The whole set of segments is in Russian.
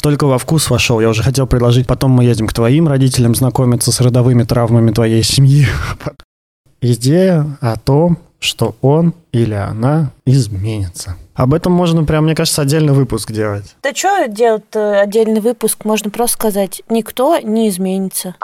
только во вкус вошел. Я уже хотел предложить, потом мы едем к твоим родителям знакомиться с родовыми травмами твоей семьи. Идея о том, что он или она изменится. Об этом можно прям, мне кажется, отдельный выпуск делать. Да что делать э, отдельный выпуск? Можно просто сказать, никто не изменится.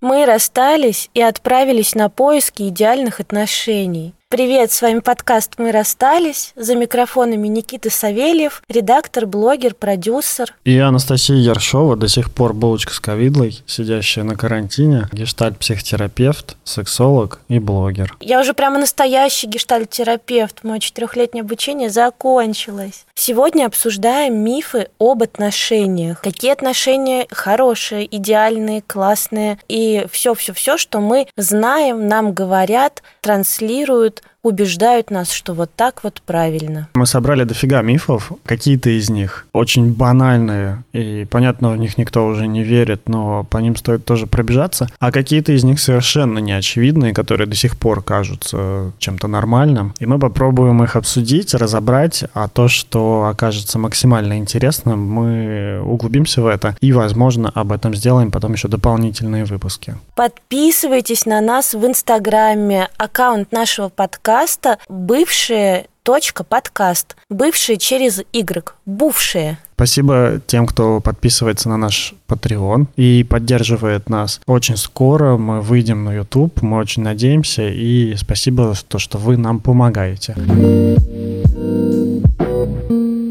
Мы расстались и отправились на поиски идеальных отношений. Привет, с вами подкаст «Мы расстались». За микрофонами Никита Савельев, редактор, блогер, продюсер. И Анастасия Яршова, до сих пор булочка с ковидлой, сидящая на карантине, гештальт-психотерапевт, сексолог и блогер. Я уже прямо настоящий гештальт-терапевт. Мое четырехлетнее обучение закончилось. Сегодня обсуждаем мифы об отношениях. Какие отношения хорошие, идеальные, классные и все-все-все, что мы знаем, нам говорят, транслируют, убеждают нас, что вот так вот правильно. Мы собрали дофига мифов. Какие-то из них очень банальные, и, понятно, в них никто уже не верит, но по ним стоит тоже пробежаться. А какие-то из них совершенно неочевидные, которые до сих пор кажутся чем-то нормальным. И мы попробуем их обсудить, разобрать, а то, что окажется максимально интересным, мы углубимся в это и, возможно, об этом сделаем потом еще дополнительные выпуски. Подписывайтесь на нас в Инстаграме, аккаунт нашего подкаста подкаста бывшие точка подкаст. Бывшие через Y. Бувшие. Спасибо тем, кто подписывается на наш Patreon и поддерживает нас. Очень скоро мы выйдем на YouTube, мы очень надеемся, и спасибо за то, что вы нам помогаете.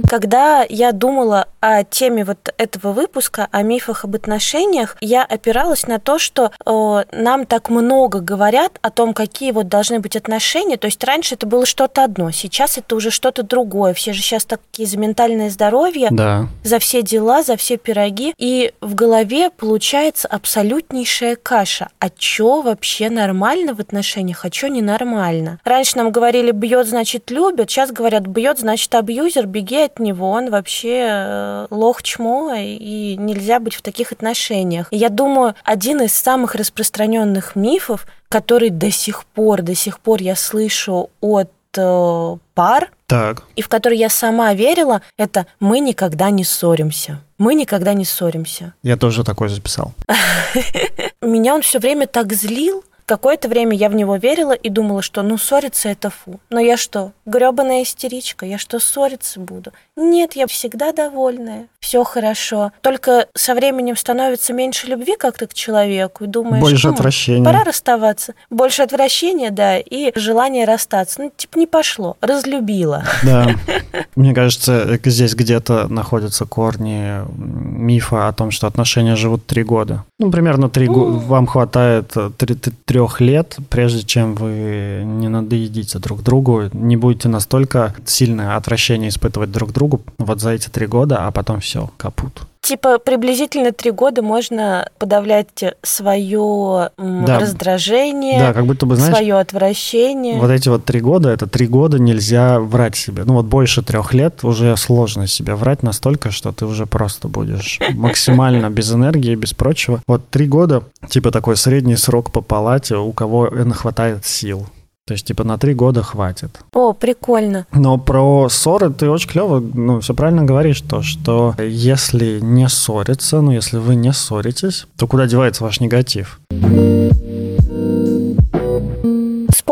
Когда я думала о теме вот этого выпуска, о мифах об отношениях, я опиралась на то, что э, нам так много говорят о том, какие вот должны быть отношения. То есть раньше это было что-то одно, сейчас это уже что-то другое. Все же сейчас такие за ментальное здоровье, да. за все дела, за все пироги. И в голове получается абсолютнейшая каша. А что вообще нормально в отношениях, а что ненормально? Раньше нам говорили, бьет, значит, любит. Сейчас говорят, бьет, значит, абьюзер, беги от него, он вообще э, лох чмо, и нельзя быть в таких отношениях. И я думаю, один из самых распространенных мифов, который до сих пор, до сих пор я слышу от э, пар, так. и в который я сама верила, это мы никогда не ссоримся. Мы никогда не ссоримся. Я тоже такой записал. Меня он все время так злил, Какое-то время я в него верила и думала, что ну ссориться это фу. Но я что, гребаная истеричка, я что, ссориться буду? Нет, я всегда довольная, все хорошо. Только со временем становится меньше любви как-то к человеку и думаешь, больше ну, отвращения. Пора расставаться. Больше отвращения, да, и желание расстаться. Ну, типа не пошло, разлюбила. Да. Мне кажется, здесь где-то находятся корни мифа о том, что отношения живут три года. Ну, примерно три года. Вам хватает три трех лет, прежде чем вы не надоедите друг другу, не будете настолько сильное отвращение испытывать друг другу вот за эти три года, а потом все, капут. Типа приблизительно три года можно подавлять свое да. раздражение, да, как будто бы, знаешь, свое отвращение. Вот эти вот три года, это три года нельзя врать себе. Ну вот больше трех лет уже сложно себе врать настолько, что ты уже просто будешь максимально без энергии, без прочего. Вот три года, типа такой средний срок по палате, у кого хватает сил. То есть, типа, на три года хватит. О, прикольно. Но про ссоры ты очень клево, ну, все правильно говоришь, то, что если не ссориться, ну, если вы не ссоритесь, то куда девается ваш негатив?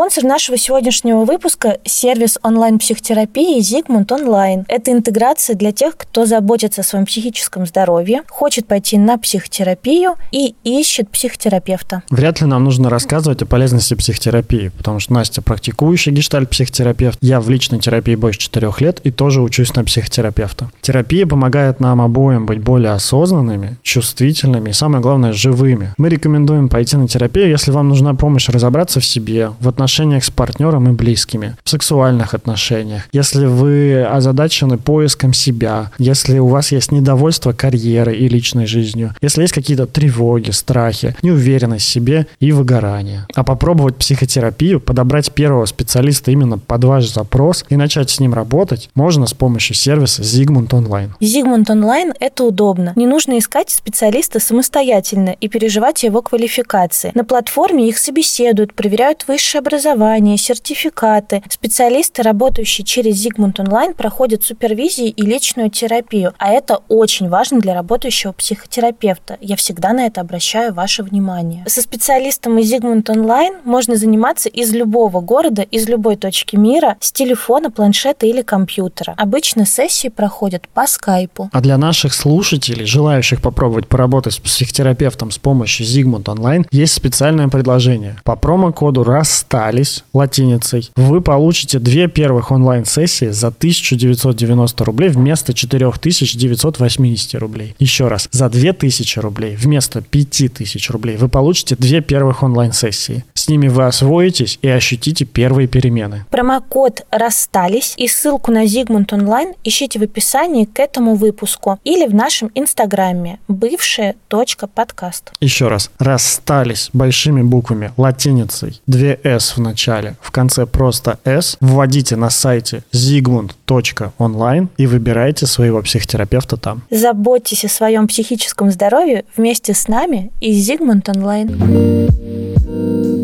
Спонсор нашего сегодняшнего выпуска – сервис онлайн-психотерапии «Зигмунд Онлайн». Это интеграция для тех, кто заботится о своем психическом здоровье, хочет пойти на психотерапию и ищет психотерапевта. Вряд ли нам нужно рассказывать о полезности психотерапии, потому что Настя практикующий гештальт-психотерапевт, я в личной терапии больше четырех лет и тоже учусь на психотерапевта. Терапия помогает нам обоим быть более осознанными, чувствительными и, самое главное, живыми. Мы рекомендуем пойти на терапию, если вам нужна помощь разобраться в себе, в отношениях отношениях с партнером и близкими, в сексуальных отношениях, если вы озадачены поиском себя, если у вас есть недовольство карьерой и личной жизнью, если есть какие-то тревоги, страхи, неуверенность в себе и выгорание. А попробовать психотерапию, подобрать первого специалиста именно под ваш запрос и начать с ним работать можно с помощью сервиса Zigmund Online. Zigmund Online – это удобно. Не нужно искать специалиста самостоятельно и переживать его квалификации. На платформе их собеседуют, проверяют высшее образование, образование, сертификаты. Специалисты, работающие через Зигмунд Онлайн, проходят супервизии и личную терапию. А это очень важно для работающего психотерапевта. Я всегда на это обращаю ваше внимание. Со специалистом из Зигмунд Онлайн можно заниматься из любого города, из любой точки мира, с телефона, планшета или компьютера. Обычно сессии проходят по скайпу. А для наших слушателей, желающих попробовать поработать с психотерапевтом с помощью Зигмунд Онлайн, есть специальное предложение. По промокоду «Расстались» латиницей вы получите две первых онлайн-сессии за 1990 рублей вместо 4980 рублей. Еще раз, за 2000 рублей вместо 5000 рублей вы получите две первых онлайн-сессии. С ними вы освоитесь и ощутите первые перемены. Промокод «Расстались» и ссылку на Зигмунд Онлайн ищите в описании к этому выпуску или в нашем инстаграме бывшая точка подкаст. Еще раз, «Расстались» большими буквами, латиницей, две «с» в начале, в конце просто «с», вводите на сайте zigmund.online и выбирайте своего психотерапевта там. Заботьтесь о своем психическом здоровье вместе с нами и Зигмунд Онлайн.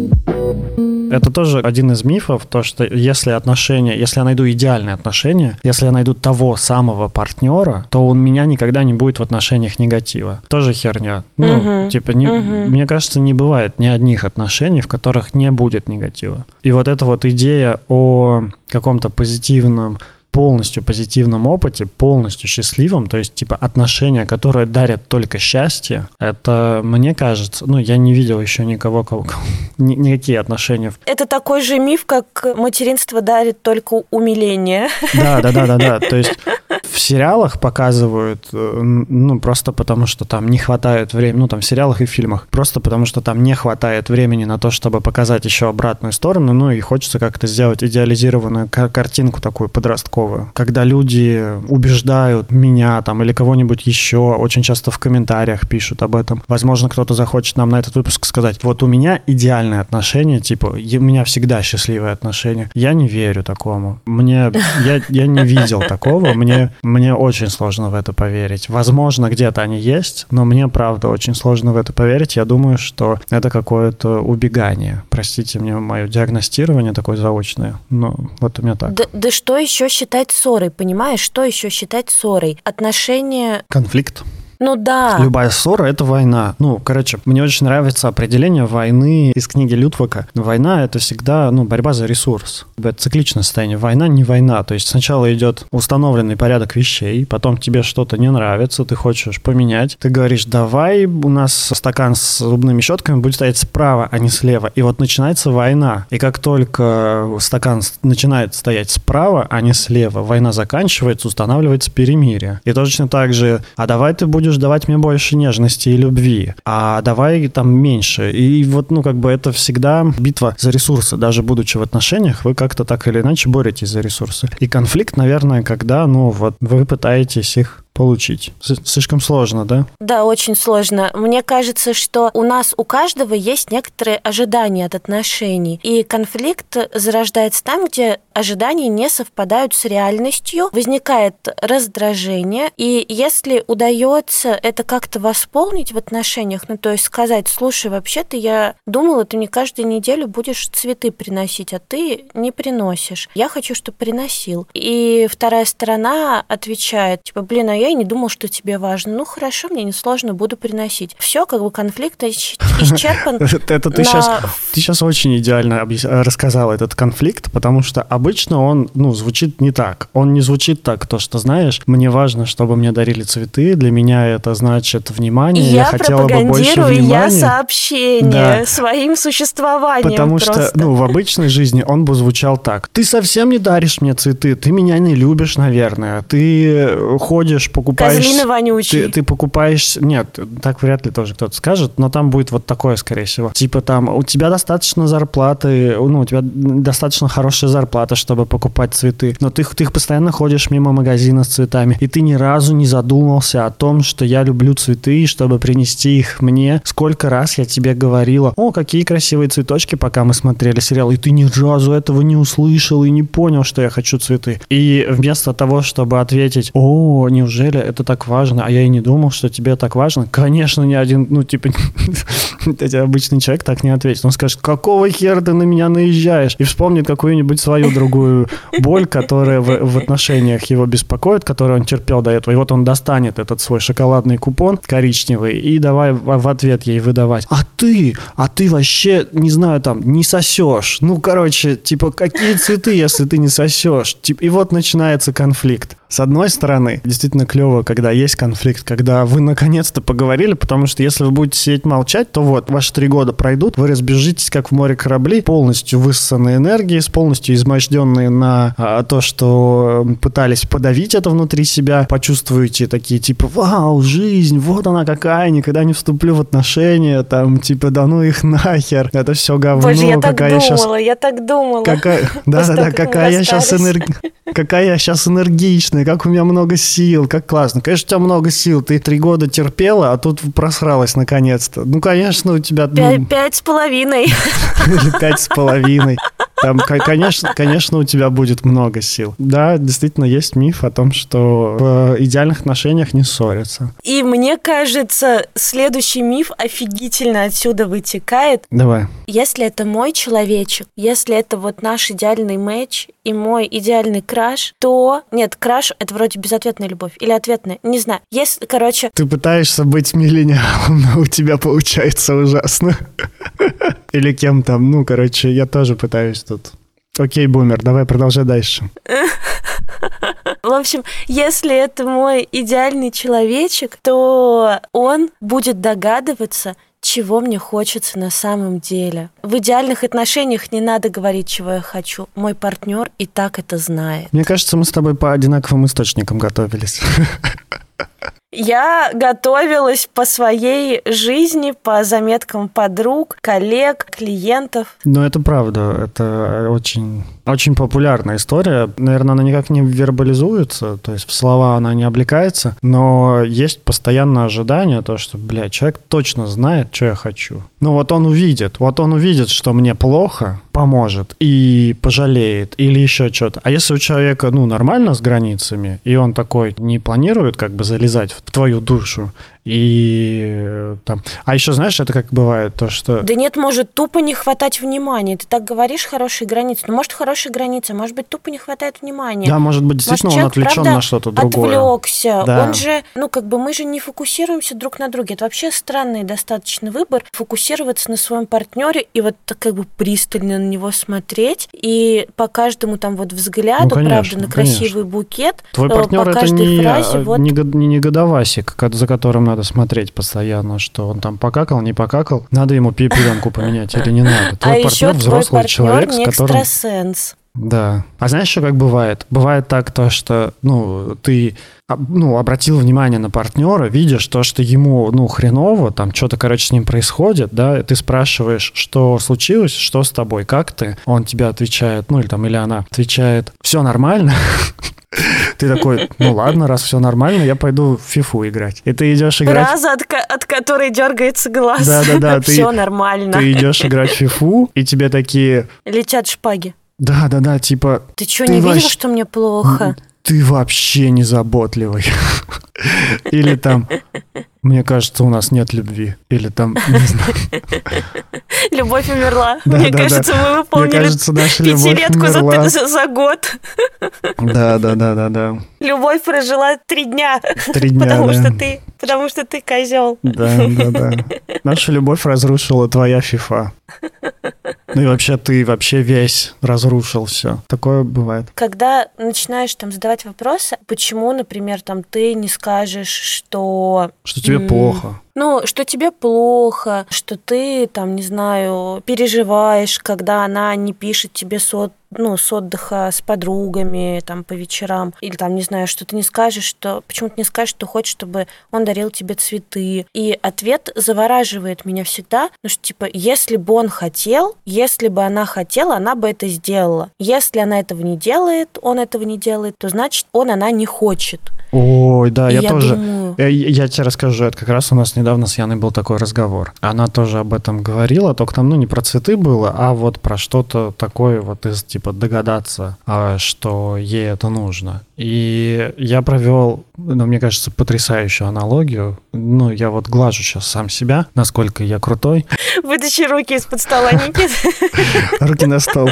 Это тоже один из мифов, то, что если отношения, если я найду идеальные отношения, если я найду того самого партнера, то у меня никогда не будет в отношениях негатива. Тоже херня. Ну, угу. типа, не, угу. мне кажется, не бывает ни одних отношений, в которых не будет негатива. И вот эта вот идея о каком-то позитивном полностью позитивном опыте, полностью счастливом, то есть типа отношения, которые дарят только счастье, это мне кажется, ну я не видел еще никого, кого, ни, никакие отношения. Это такой же миф, как материнство дарит только умиление. Да, да, да, да, да. То есть в сериалах показывают, э, ну просто потому что там не хватает времени, ну там в сериалах и фильмах, просто потому что там не хватает времени на то, чтобы показать еще обратную сторону, ну и хочется как-то сделать идеализированную картинку такую подростковую когда люди убеждают меня там или кого-нибудь еще, очень часто в комментариях пишут об этом. Возможно, кто-то захочет нам на этот выпуск сказать, вот у меня идеальные отношения, типа, у меня всегда счастливые отношения. Я не верю такому. Мне, я, я не видел такого, мне, мне очень сложно в это поверить. Возможно, где-то они есть, но мне, правда, очень сложно в это поверить. Я думаю, что это какое-то убегание. Простите мне мое диагностирование такое заочное, но вот у меня так. Да, да что еще считать считать ссорой, понимаешь? Что еще считать ссорой? Отношения... Конфликт. Ну да. Любая ссора – это война. Ну, короче, мне очень нравится определение войны из книги Лютвака. Война – это всегда, ну, борьба за ресурс. Это цикличное состояние. Война не война. То есть сначала идет установленный порядок вещей, потом тебе что-то не нравится, ты хочешь поменять. Ты говоришь, давай у нас стакан с зубными щетками будет стоять справа, а не слева. И вот начинается война. И как только стакан начинает стоять справа, а не слева, война заканчивается, устанавливается перемирие. И точно так же, а давай ты будешь будешь давать мне больше нежности и любви, а давай там меньше. И вот, ну, как бы это всегда битва за ресурсы. Даже будучи в отношениях, вы как-то так или иначе боретесь за ресурсы. И конфликт, наверное, когда, ну, вот вы пытаетесь их получить. Слишком сложно, да? Да, очень сложно. Мне кажется, что у нас у каждого есть некоторые ожидания от отношений. И конфликт зарождается там, где ожидания не совпадают с реальностью, возникает раздражение. И если удается это как-то восполнить в отношениях, ну то есть сказать, слушай, вообще-то я думала, ты мне каждую неделю будешь цветы приносить, а ты не приносишь. Я хочу, чтобы приносил. И вторая сторона отвечает, типа, блин, а я и не думал, что тебе важно. Ну хорошо, мне не сложно, буду приносить. Все, как бы конфликт исчерпан. Это ты сейчас ты сейчас очень идеально рассказал этот конфликт, потому что обычно он, ну, звучит не так. Он не звучит так, то, что, знаешь, мне важно, чтобы мне дарили цветы, для меня это значит внимание, я, хотела бы больше внимания. я сообщение своим существованием Потому что, ну, в обычной жизни он бы звучал так. Ты совсем не даришь мне цветы, ты меня не любишь, наверное, ты ходишь покупаешь... Козлина вонючий. Ты, ты покупаешь... Нет, так вряд ли тоже кто-то скажет, но там будет вот такое, скорее всего. Типа там, у тебя достаточно зарплаты, ну, у тебя достаточно хорошая зарплата, чтобы покупать цветы, но ты, ты их постоянно ходишь мимо магазина с цветами, и ты ни разу не задумался о том, что я люблю цветы, чтобы принести их мне. Сколько раз я тебе говорила, о, какие красивые цветочки, пока мы смотрели сериал, и ты ни разу этого не услышал и не понял, что я хочу цветы. И вместо того, чтобы ответить, о, неужели неужели это так важно? А я и не думал, что тебе так важно. Конечно, ни один, ну, типа, обычный человек так не ответит. Он скажет, какого хера ты на меня наезжаешь? И вспомнит какую-нибудь свою другую боль, которая в, в отношениях его беспокоит, которую он терпел до этого. И вот он достанет этот свой шоколадный купон коричневый и давай в, ответ ей выдавать. А ты, а ты вообще, не знаю, там, не сосешь. Ну, короче, типа, какие цветы, если ты не сосешь? Типа, и вот начинается конфликт. С одной стороны, действительно клево, когда есть конфликт, когда вы наконец-то поговорили, потому что если вы будете сидеть молчать, то вот, ваши три года пройдут, вы разбежитесь, как в море корабли, полностью высосанные энергии, полностью изможденные на а, то, что пытались подавить это внутри себя, почувствуете такие, типа, вау, жизнь, вот она какая, никогда не вступлю в отношения, там, типа, да ну их нахер, это все говно. Боже, я так думала, я, сейчас... я так думала. Какая... Да-да-да, какая я сейчас энерг... какая я сейчас энергичная, как у меня много сил, как классно. Конечно, у тебя много сил, ты три года терпела, а тут просралась наконец-то. Ну, конечно, у тебя... Пять, пять с половиной. Или пять с половиной. Там, конечно, конечно, у тебя будет много сил. Да, действительно, есть миф о том, что в идеальных отношениях не ссорятся. И мне кажется, следующий миф офигительно отсюда вытекает. Давай. Если это мой человечек, если это вот наш идеальный матч и мой идеальный краш, то... Нет, краш — это вроде безответная любовь. Или ответная. Не знаю. Если, короче... Ты пытаешься быть миллениалом, но у тебя получается ужасно. Или кем там. Ну, короче, я тоже пытаюсь тут. Окей, бумер, давай продолжай дальше. В общем, если это мой идеальный человечек, то он будет догадываться, чего мне хочется на самом деле. В идеальных отношениях не надо говорить, чего я хочу. Мой партнер и так это знает. Мне кажется, мы с тобой по одинаковым источникам готовились. Я готовилась по своей жизни, по заметкам подруг, коллег, клиентов. Ну, это правда. Это очень, очень популярная история. Наверное, она никак не вербализуется, то есть в слова она не облекается, но есть постоянное ожидание, то, что, бля, человек точно знает, что я хочу. Ну, вот он увидит, вот он увидит, что мне плохо, поможет и пожалеет или еще что-то. А если у человека, ну, нормально с границами, и он такой не планирует как бы залезать в твою душу, и э, там... А еще знаешь, это как бывает, то, что... Да нет, может тупо не хватать внимания. Ты так говоришь, хорошие границы. Ну, может, хорошие границы, может быть, тупо не хватает внимания. Да, может быть, действительно может, он отвлечен на что-то другое. отвлекся. Да. Он же, ну, как бы мы же не фокусируемся друг на друге. Это вообще странный достаточно выбор. Фокусироваться на своем партнере и вот так как бы пристально на него смотреть. И по каждому там вот взгляду, ну, конечно, правда, на красивый конечно. букет. Твой э, партнер это не, фразе, вот... не, не годовасик, за которым надо смотреть постоянно, что он там покакал, не покакал. Надо ему пеленку поменять или не надо. Твой а партнер еще взрослый твой человек, не с которым... экстрасенс. Да. А знаешь, что как бывает? Бывает так то, что, ну, ты ну, обратил внимание на партнера, видишь то, что ему, ну, хреново, там что-то, короче, с ним происходит, да, ты спрашиваешь, что случилось, что с тобой, как ты, он тебе отвечает, ну, или там, или она отвечает, все нормально, Ты такой, ну ладно, раз все нормально, я пойду в фифу играть. И ты идешь играть... Фраза, от, от которой дергается глаз. Да-да-да. Все нормально. Ты идешь играть в фифу, и тебе такие... Летят шпаги. Да-да-да, типа... Ты что, не видел, что мне плохо? Ты вообще не заботливый. Или там, мне кажется, у нас нет любви. Или там, не знаю. Любовь умерла. Да, Мне да, кажется, да. мы выполнили Мне кажется, наша пятилетку за, за, за год. Да, да, да, да, да. Любовь прожила три дня. Три дня, потому да. что ты, потому что ты козел. Да, да, да. Наша любовь разрушила твоя фифа. Ну и вообще ты вообще весь разрушил все. Такое бывает. Когда начинаешь там задавать вопросы, почему, например, там ты не скажешь, что... Что тебе плохо ну, что тебе плохо, что ты, там, не знаю, переживаешь, когда она не пишет тебе сот ну, с отдыха с подругами, там, по вечерам, или там, не знаю, что ты не скажешь, что, почему ты не скажешь, что хочешь, чтобы он дарил тебе цветы. И ответ завораживает меня всегда, ну, что, типа, если бы он хотел, если бы она хотела, она бы это сделала. Если она этого не делает, он этого не делает, то значит, он, она не хочет. Ой, да, я, я тоже, думаю, знаю. Я, я тебе расскажу, это как раз у нас недавно с Яной был такой разговор. Она тоже об этом говорила, только там, ну, не про цветы было, а вот про что-то такое вот из, типа, догадаться, а, что ей это нужно. И я провел, ну, мне кажется, потрясающую аналогию. Ну, я вот глажу сейчас сам себя, насколько я крутой. Вытащи руки из-под стола, Никит. Руки на стол.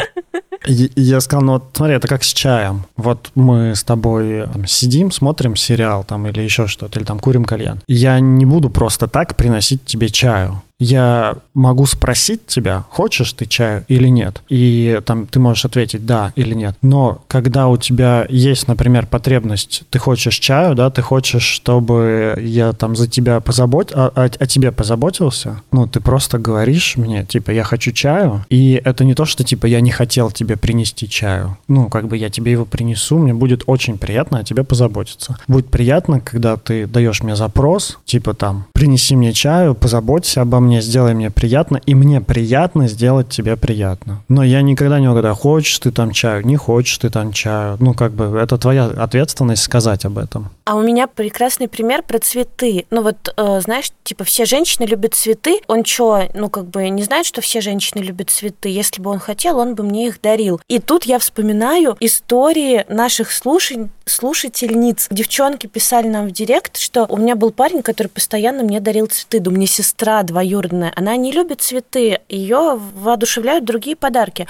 Я сказал, ну вот смотри, это как с чаем. Вот мы с тобой там, сидим, смотрим сериал там или еще что-то, или там курим кальян. Я не буду просто так приносить тебе чаю я могу спросить тебя, хочешь ты чаю или нет, и там ты можешь ответить да или нет. Но когда у тебя есть, например, потребность, ты хочешь чаю, да, ты хочешь, чтобы я там за тебя позабот, о, о, о тебе позаботился, ну ты просто говоришь мне, типа, я хочу чаю, и это не то, что типа я не хотел тебе принести чаю, ну как бы я тебе его принесу, мне будет очень приятно о тебе позаботиться. Будет приятно, когда ты даешь мне запрос, типа там, принеси мне чаю, позаботься обо мне мне, сделай мне приятно, и мне приятно сделать тебе приятно. Но я никогда не угадаю, хочешь ты там чаю, не хочешь ты там чаю. Ну, как бы, это твоя ответственность сказать об этом. А у меня прекрасный пример про цветы. Ну, вот, э, знаешь, типа, все женщины любят цветы. Он что, ну, как бы, не знает, что все женщины любят цветы. Если бы он хотел, он бы мне их дарил. И тут я вспоминаю истории наших слушателей, слушательниц. Девчонки писали нам в директ, что у меня был парень, который постоянно мне дарил цветы. Да меня сестра двоюродная. Она не любит цветы. Ее воодушевляют другие подарки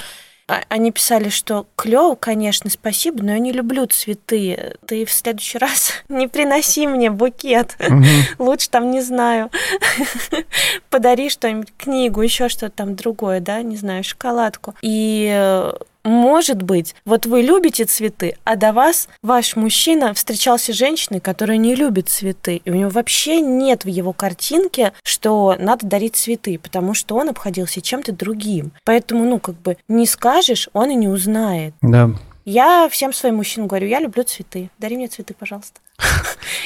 а, они писали, что клево, конечно, спасибо, но я не люблю цветы. Ты в следующий раз не приноси мне букет. Угу. Лучше там, не знаю, подари что-нибудь, книгу, еще что-то там другое, да, не знаю, шоколадку. И э, может быть, вот вы любите цветы, а до вас ваш мужчина встречался с женщиной, которая не любит цветы, и у него вообще нет в его картинке, что надо дарить цветы, потому что он обходился чем-то другим. Поэтому, ну, как бы не скажешь, он и не узнает. Да. Я всем своим мужчинам говорю, я люблю цветы, дари мне цветы, пожалуйста.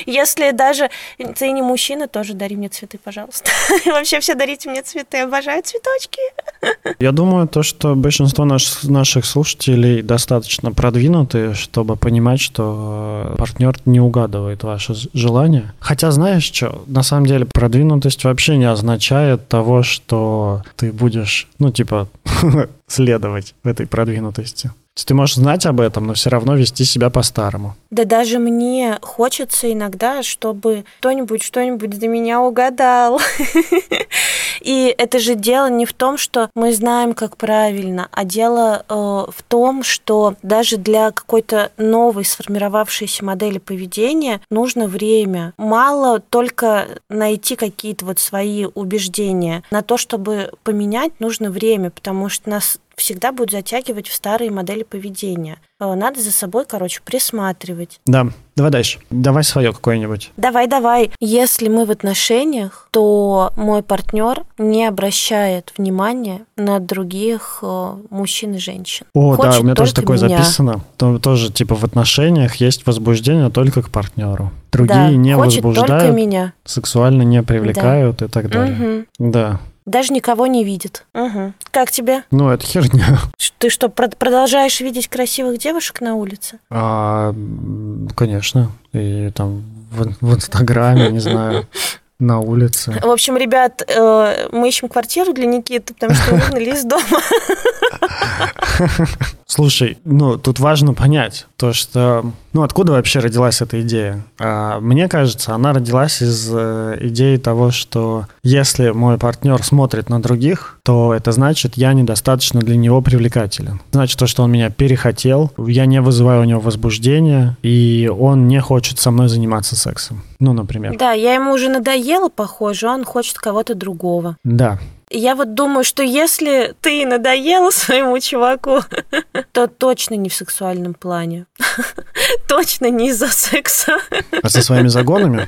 Если даже ты не мужчина, тоже дари мне цветы, пожалуйста. Вообще все дарите мне цветы, обожаю цветочки. Я думаю, то, что большинство наш, наших слушателей достаточно продвинуты, чтобы понимать, что э, партнер не угадывает ваши желания. Хотя знаешь что, на самом деле продвинутость вообще не означает того, что ты будешь, ну типа, следовать в этой продвинутости ты можешь знать об этом, но все равно вести себя по-старому. Да даже мне хочется иногда, чтобы кто-нибудь что-нибудь за меня угадал. И это же дело не в том, что мы знаем, как правильно, а дело э, в том, что даже для какой-то новой сформировавшейся модели поведения нужно время. Мало только найти какие-то вот свои убеждения. На то, чтобы поменять, нужно время, потому что нас всегда будет затягивать в старые модели поведения. Э, надо за собой, короче, присматривать. Да, давай дальше. Давай свое какое-нибудь. Давай, давай. Если мы в отношениях, то мой партнер не обращает внимания на других э, мужчин и женщин. О, Хочет да, у меня тоже такое меня. записано. То, тоже типа в отношениях есть возбуждение только к партнеру. Другие да, не возбуждают, только меня. сексуально не привлекают да. и так далее. Угу. Да. Даже никого не видит. Угу. Как тебе? Ну, это херня. Ты что, продолжаешь видеть красивых девушек на улице? А, конечно. И там в, в Инстаграме, не знаю на улице. В общем, ребят, э, мы ищем квартиру для Никиты, потому что выгнали из дома. Слушай, ну, тут важно понять то, что... Ну, откуда вообще родилась эта идея? А, мне кажется, она родилась из э, идеи того, что если мой партнер смотрит на других, то это значит, я недостаточно для него привлекателен. Значит, то, что он меня перехотел, я не вызываю у него возбуждения, и он не хочет со мной заниматься сексом. Ну, например. Да, я ему уже надоела, похоже, он хочет кого-то другого. Да. Я вот думаю, что если ты надоела своему чуваку, то точно не в сексуальном плане. Точно не из-за секса. А со своими загонами?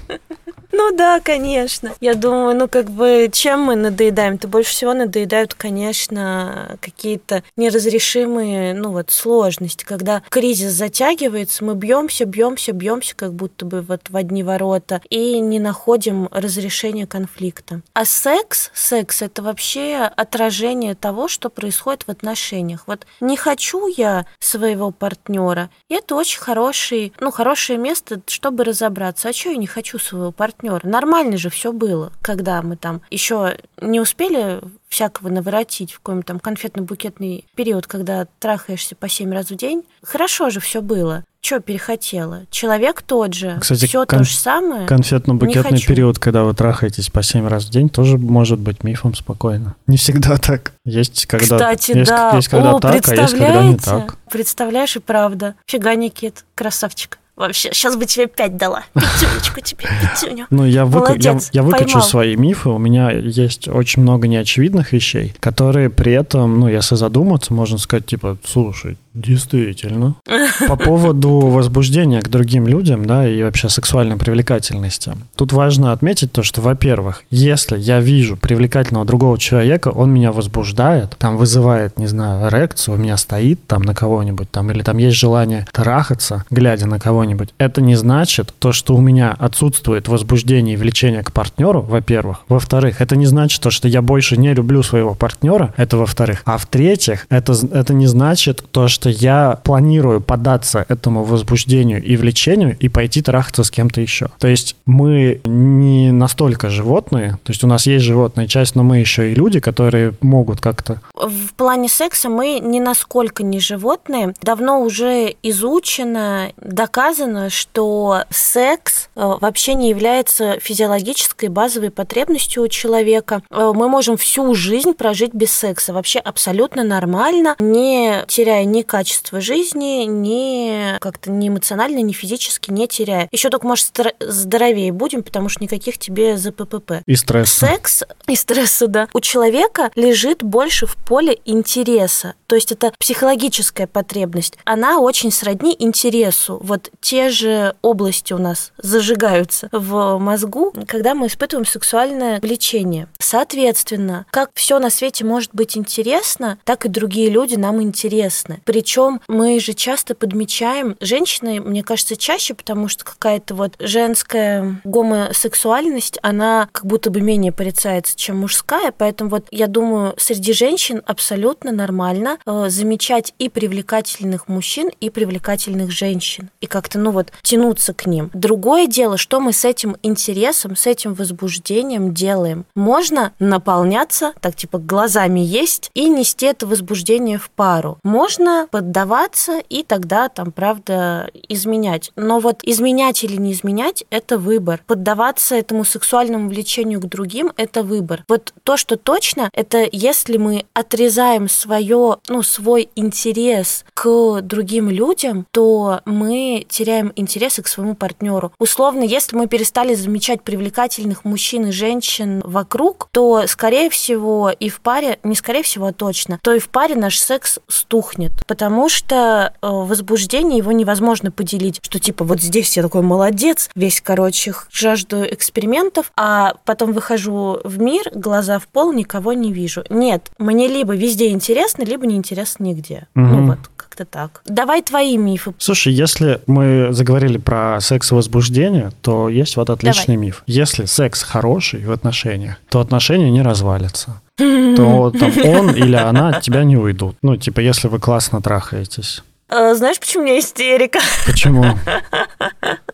Ну да, конечно. Я думаю, ну как бы чем мы надоедаем? То больше всего надоедают, конечно, какие-то неразрешимые, ну вот, сложности, когда кризис затягивается, мы бьемся, бьемся, бьемся, как будто бы вот в одни ворота, и не находим разрешения конфликта. А секс, секс это вообще отражение того, что происходит в отношениях. Вот не хочу я своего партнера, и это очень хороший, ну, хорошее место, чтобы разобраться, а что я не хочу своего партнера. Нормально же все было, когда мы там еще не успели всякого наворотить в какой-нибудь там конфетно-букетный период, когда трахаешься по семь раз в день. Хорошо же все было. Что перехотела? Человек тот же, Кстати, все кон- то же самое. Конфетно-букетный период, когда вы трахаетесь по семь раз в день, тоже может быть мифом спокойно. Не всегда так. Есть когда, Кстати, есть, да. есть когда О, так, а есть когда не так. Представляешь, и правда. Фига, Никит, красавчик. Вообще, сейчас бы тебе пять дала. Пятюнечку тебе, пятюню. Ну, я, выка- я, я выкачу поймал. свои мифы. У меня есть очень много неочевидных вещей, которые при этом, ну, если задуматься, можно сказать, типа, слушай, действительно. По поводу возбуждения к другим людям, да, и вообще сексуальной привлекательности. Тут важно отметить то, что, во-первых, если я вижу привлекательного другого человека, он меня возбуждает, там вызывает, не знаю, эрекцию, у меня стоит там на кого-нибудь, там, или там есть желание трахаться, глядя на кого-нибудь, это не значит то, что у меня отсутствует возбуждение и влечение к партнеру, во-первых. Во-вторых, это не значит то, что я больше не люблю своего партнера, это во-вторых. А в-третьих, это, это не значит то, что я планирую податься этому возбуждению и влечению и пойти трахаться с кем-то еще. То есть мы не настолько животные, то есть у нас есть животная часть, но мы еще и люди, которые могут как-то... В плане секса мы ни насколько не животные. Давно уже изучено, доказано, что секс э, вообще не является физиологической базовой потребностью у человека. Э, Мы можем всю жизнь прожить без секса. Вообще абсолютно нормально, не теряя ни качества жизни, ни как-то ни эмоционально, ни физически не теряя. Еще только, может, здоровее будем, потому что никаких тебе ЗППП. И стресса. Секс и стресса, да, у человека лежит больше в поле интереса. То есть это психологическая потребность. Она очень сродни интересу. Вот те же области у нас зажигаются в мозгу, когда мы испытываем сексуальное влечение. Соответственно, как все на свете может быть интересно, так и другие люди нам интересны. Причем мы же часто подмечаем, женщины, мне кажется, чаще, потому что какая-то вот женская гомосексуальность, она как будто бы менее порицается, чем мужская, поэтому вот я думаю, среди женщин абсолютно нормально э, замечать и привлекательных мужчин, и привлекательных женщин, и как-то, ну вот, тянуться к ним. Другое дело, что мы с этим интересом, с этим возбуждением делаем. Можно наполняться, так типа глазами есть, и нести это возбуждение в пару. Можно поддаваться и тогда там, правда, изменять. Но вот изменять или не изменять – это выбор. Поддаваться этому сексуальному влечению к другим – это выбор. Вот то, что точно, это если мы отрезаем свое, ну, свой интерес к другим людям, то мы теряем интересы к своему партнеру. Условно, если мы перестали замечать привлекательных мужчин и женщин вокруг, то, скорее всего, и в паре, не скорее всего, а точно, то и в паре наш секс стухнет, потому что э, возбуждение его невозможно поделить, что типа вот здесь я такой молодец, весь, короче, жажду экспериментов, а потом выхожу в мир, глаза в пол, никого не вижу. Нет, мне либо везде интересно, либо не интересно нигде. Ну Мгм. вот, как-то так. Давай твои мифы. Слушай, если мы заговорили про секс и возбуждение, то есть вот отличный миф. Если секс хороший в отношениях, то отношения не развалятся. То там он или она от тебя не уйдут. Ну, типа, если вы классно трахаетесь. Э, Знаешь, почему у меня истерика? Почему?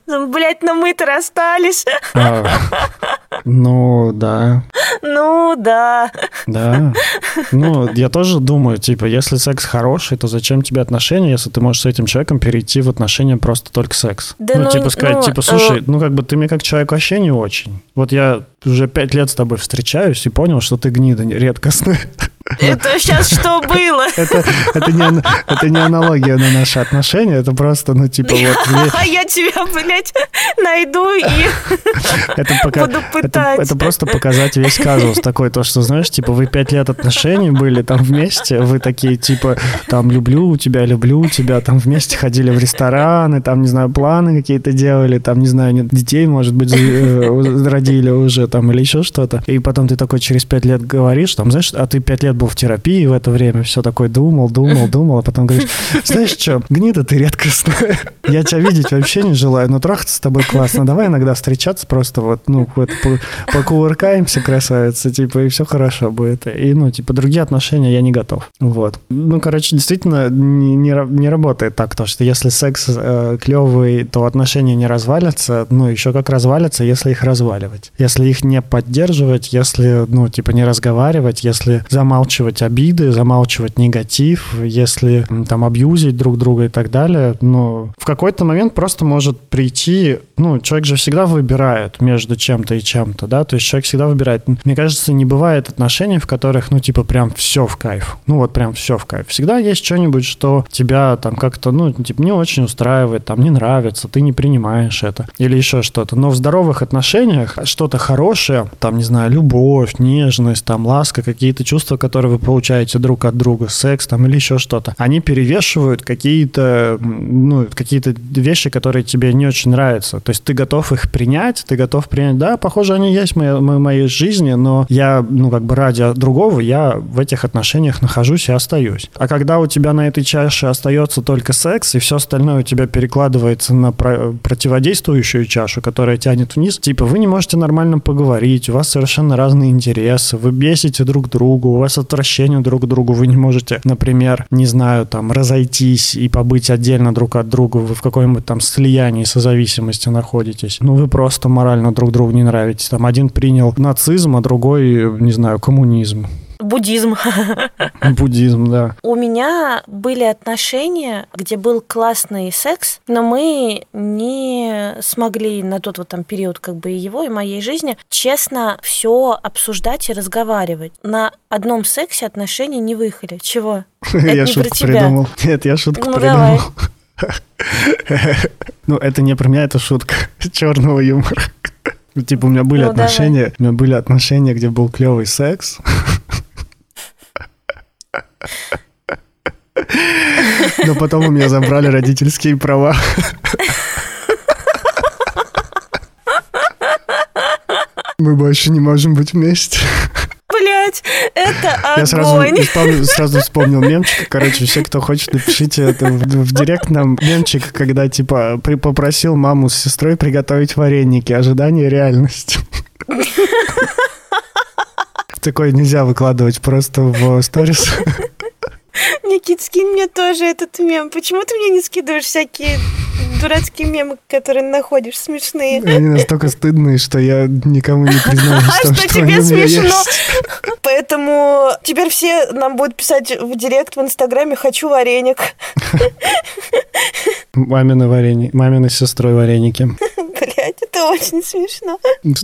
Блять, но мы-то расстались. А, ну, да, Ну да. да. Ну, я тоже думаю, типа, если секс хороший, то зачем тебе отношения, если ты можешь с этим человеком перейти в отношения просто только секс? Да ну, ну, типа сказать, ну, типа, слушай, э, ну, как бы ты мне как человек вообще не очень. Вот я уже пять лет с тобой встречаюсь и понял, что ты гнида редкостная. Это сейчас что было? Это, это, не, это не аналогия на наши отношения, это просто, ну, типа, вот... А я тебя, блядь, найду и это пока, буду пытать. Это, это просто показать весь казус такой, то, что, знаешь, типа, вы пять лет отношений были там вместе, вы такие, типа, там, люблю тебя, люблю тебя, там, вместе ходили в рестораны, там, не знаю, планы какие-то делали, там, не знаю, детей, может быть, э, родили уже, там, или еще что-то. И потом ты такой через пять лет говоришь, там, знаешь, а ты пять лет был в терапии в это время, все такое думал, думал, думал, а потом говоришь, знаешь что, гнида ты редкостная. Я тебя видеть вообще не желаю, но трахаться с тобой классно. Давай иногда встречаться просто вот, ну, вот покувыркаемся, красавица, типа, и все хорошо будет. И, ну, типа, другие отношения я не готов. Вот. Ну, короче, действительно не, не, не работает так, то, что если секс э, клевый, то отношения не развалятся. Ну, еще как развалятся, если их разваливать. Если их не поддерживать, если, ну, типа, не разговаривать, если замалчивать обиды, замалчивать негатив, если там абьюзить друг друга и так далее, ну, в какой-то момент просто может прийти, ну, человек же всегда выбирает между чем-то и чем-то, да, то есть человек всегда выбирает. Мне кажется, не бывает отношений, в которых, ну, типа, прям все в кайф. Ну, вот прям все в кайф. Всегда есть что-нибудь, что тебя там как-то, ну, типа, не очень устраивает, там, не нравится, ты не принимаешь это или еще что-то. Но в здоровых отношениях что-то хорошее, там, не знаю, любовь, нежность, там, ласка, какие-то чувства, которые вы получаете друг от друга, секс там или еще что-то, они перевешивают какие-то, ну, какие-то вещи, которые тебе не очень нравятся. То есть ты готов их принять, ты готов принять, да, похоже, они есть в моей, в моей жизни, но я, ну, как бы ради другого, я в этих отношениях нахожусь и остаюсь. А когда у тебя на этой чаше остается только секс, и все остальное у тебя перекладывается на про- противодействующую чашу, которая тянет вниз, типа вы не можете нормально поговорить, у вас совершенно разные интересы, вы бесите друг друга, у вас отвращение друг к другу, вы не можете, например, не знаю, там, разойтись и побыть отдельно друг от друга, вы в каком-нибудь там слиянии созависимости находитесь. Ну, вы просто морально друг другу не нравитесь. Там один принял нацизм, а другой, не знаю, коммунизм. Буддизм. Буддизм, да. У меня были отношения, где был классный секс, но мы не смогли на тот вот там период как бы и его, и моей жизни честно все обсуждать и разговаривать. На одном сексе отношения не выехали. Чего? Я шутку придумал. Нет, я шутку ну, придумал. Ну, это не про меня, это шутка черного юмора. Типа, у меня были ну, отношения, у меня были отношения, где был клевый секс. Но потом у меня забрали родительские права. Мы больше не можем быть вместе. Блять, это огонь. Я сразу, вспомнил, сразу вспомнил мемчик. Короче, все, кто хочет, напишите это в, в директ нам мемчик, когда типа при, попросил маму с сестрой приготовить вареники. Ожидание реальность. Такое нельзя выкладывать просто в сторис. Никит, скинь мне тоже этот мем. Почему ты мне не скидываешь всякие дурацкие мемы, которые находишь, смешные? Они настолько стыдные, что я никому не признаюсь том, что, что тебе смешно. Поэтому теперь все нам будут писать в директ в Инстаграме «Хочу вареник». Мамины вареники, мамины с сестрой вареники. Блять, это очень смешно.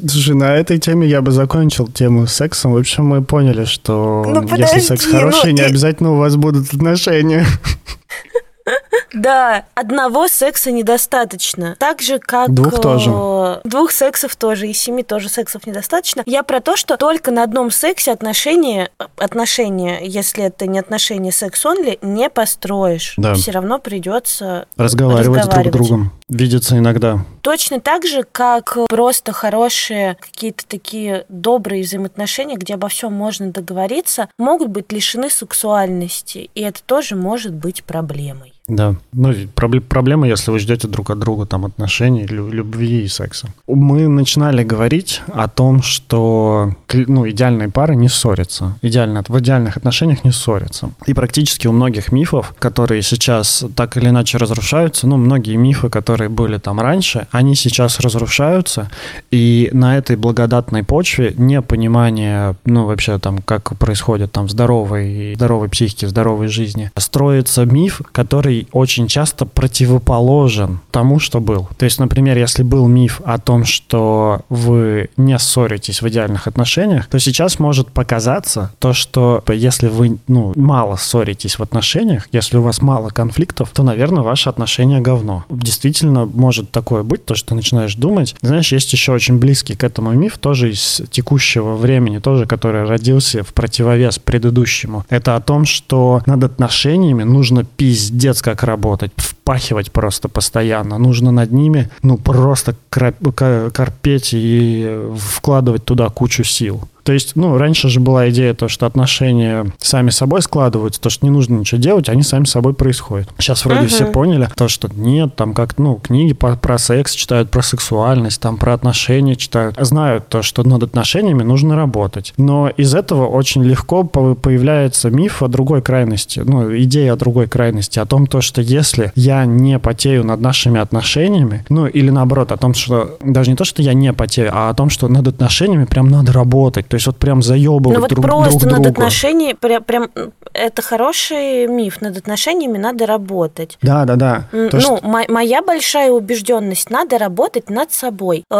Слушай, на этой теме я бы закончил тему с сексом. В общем, мы поняли, что ну, подожди, если секс хороший, ну, не обязательно у вас будут отношения. Да, одного секса недостаточно. Так же, как... Двух тоже. Э, двух сексов тоже, и семи тоже сексов недостаточно. Я про то, что только на одном сексе отношения, отношения, если это не отношения секс-онли, не построишь. Да. Все равно придется разговаривать, разговаривать друг с другом. Видеться иногда. Точно так же, как просто хорошие какие-то такие добрые взаимоотношения, где обо всем можно договориться, могут быть лишены сексуальности. И это тоже может быть проблемой. Да. Ну, проблема, если вы ждете друг от друга там отношений, любви и секса. Мы начинали говорить о том, что ну, идеальные пары не ссорятся. Идеально, в идеальных отношениях не ссорятся. И практически у многих мифов, которые сейчас так или иначе разрушаются, ну, многие мифы, которые были там раньше, они сейчас разрушаются. И на этой благодатной почве непонимание, ну, вообще там, как происходит там здоровой, здоровой психики, здоровой жизни, строится миф, который который очень часто противоположен тому, что был. То есть, например, если был миф о том, что вы не ссоритесь в идеальных отношениях, то сейчас может показаться то, что если вы ну, мало ссоритесь в отношениях, если у вас мало конфликтов, то, наверное, ваши отношения говно. Действительно, может такое быть, то, что ты начинаешь думать. Знаешь, есть еще очень близкий к этому миф, тоже из текущего времени, тоже, который родился в противовес предыдущему. Это о том, что над отношениями нужно пиздец как работать, впахивать просто постоянно. Нужно над ними, ну, просто корпеть и вкладывать туда кучу сил. То есть, ну, раньше же была идея то, что отношения сами собой складываются, то, что не нужно ничего делать, они сами собой происходят. Сейчас вроде uh-huh. все поняли то, что нет, там как, ну, книги по, про секс читают, про сексуальность, там про отношения читают. Знают то, что над отношениями нужно работать. Но из этого очень легко появляется миф о другой крайности, ну, идея о другой крайности, о том, то, что если я не потею над нашими отношениями, ну, или наоборот, о том, что даже не то, что я не потею, а о том, что над отношениями прям надо работать есть вот прям заебывать ну, вот друг, просто друг над друга. отношениями, прям, прям это хороший миф, над отношениями надо работать. Да, да, да. То, ну, что... моя большая убежденность, надо работать над собой.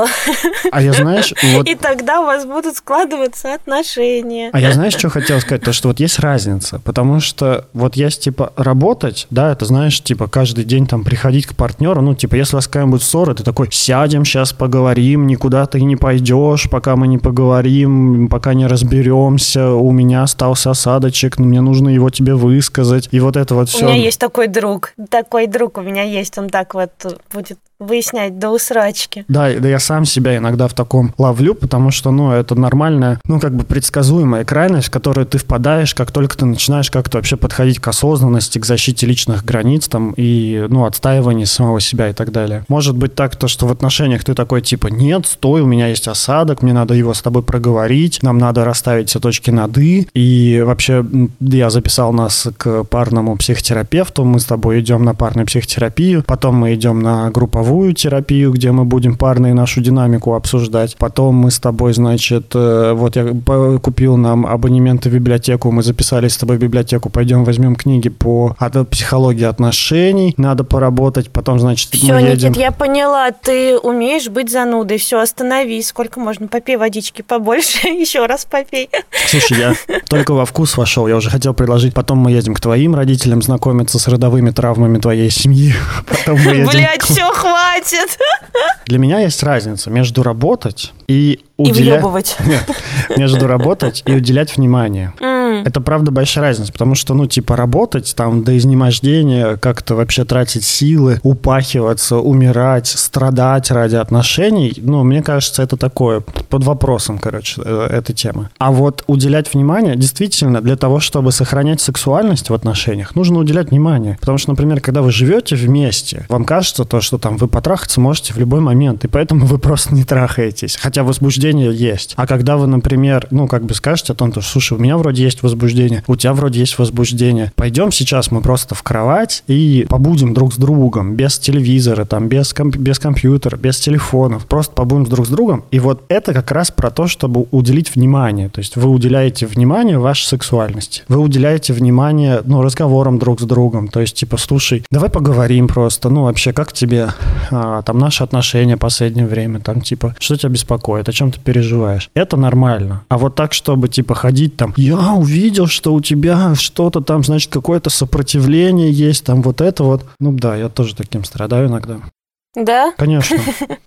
А я знаешь... Вот... И тогда у вас будут складываться отношения. А я знаешь, что хотел сказать? То, что вот есть разница, потому что вот есть, типа, работать, да, это, знаешь, типа, каждый день там приходить к партнеру, ну, типа, если у вас какая-нибудь ссора, ты такой, сядем, сейчас поговорим, никуда ты не пойдешь, пока мы не поговорим, пока не разберемся, у меня остался осадочек, мне нужно его тебе высказать, и вот это вот все. У меня есть такой друг, такой друг у меня есть, он так вот будет выяснять до усрачки. Да, да я сам себя иногда в таком ловлю, потому что, ну, это нормальная, ну, как бы предсказуемая крайность, в которую ты впадаешь, как только ты начинаешь как-то вообще подходить к осознанности, к защите личных границ там и, ну, отстаиванию самого себя и так далее. Может быть так, то, что в отношениях ты такой, типа, нет, стой, у меня есть осадок, мне надо его с тобой проговорить, нам надо расставить все точки над «и», и вообще я записал нас к парному психотерапевту, мы с тобой идем на парную психотерапию, потом мы идем на групповую групповую терапию, где мы будем парно и нашу динамику обсуждать. Потом мы с тобой, значит, э, вот я купил нам абонемент в библиотеку, мы записались с тобой в библиотеку, пойдем возьмем книги по психологии отношений, надо поработать, потом, значит, все, мы едем... Никит, я поняла, ты умеешь быть занудой, все, остановись, сколько можно, попей водички побольше, еще раз попей. Слушай, я только во вкус вошел, я уже хотел предложить, потом мы едем к твоим родителям знакомиться с родовыми травмами твоей семьи, потом мы едем... Блядь, все, хватит! Хватит. Для меня есть разница между работать и уделять... И Нет, между работать и уделять внимание. Mm. Это правда большая разница, потому что, ну, типа, работать там до изнемождения, как-то вообще тратить силы, упахиваться, умирать, страдать ради отношений, ну, мне кажется, это такое, под вопросом, короче, э, эта тема. А вот уделять внимание, действительно, для того, чтобы сохранять сексуальность в отношениях, нужно уделять внимание. Потому что, например, когда вы живете вместе, вам кажется то, что там вы потрахаться можете в любой момент, и поэтому вы просто не трахаетесь. Хотя возбуждение есть. А когда вы, например, ну, как бы скажете о том, что, слушай, у меня вроде есть возбуждение, у тебя вроде есть возбуждение. Пойдем сейчас мы просто в кровать и побудем друг с другом, без телевизора, там, без, комп- без компьютера, без телефонов. Просто побудем друг с другом. И вот это как раз про то, чтобы уделить внимание. То есть вы уделяете внимание вашей сексуальности. Вы уделяете внимание, ну, разговорам друг с другом. То есть, типа, слушай, давай поговорим просто. Ну, вообще, как тебе а, там наши отношения в последнее время? Там, типа, что тебя беспокоит? О чем ты переживаешь? Это нормально. А вот так, чтобы, типа, ходить там, я увидел, что у тебя что-то там, значит, какое-то сопротивление есть, там вот это вот. Ну да, я тоже таким страдаю иногда. Да? Конечно.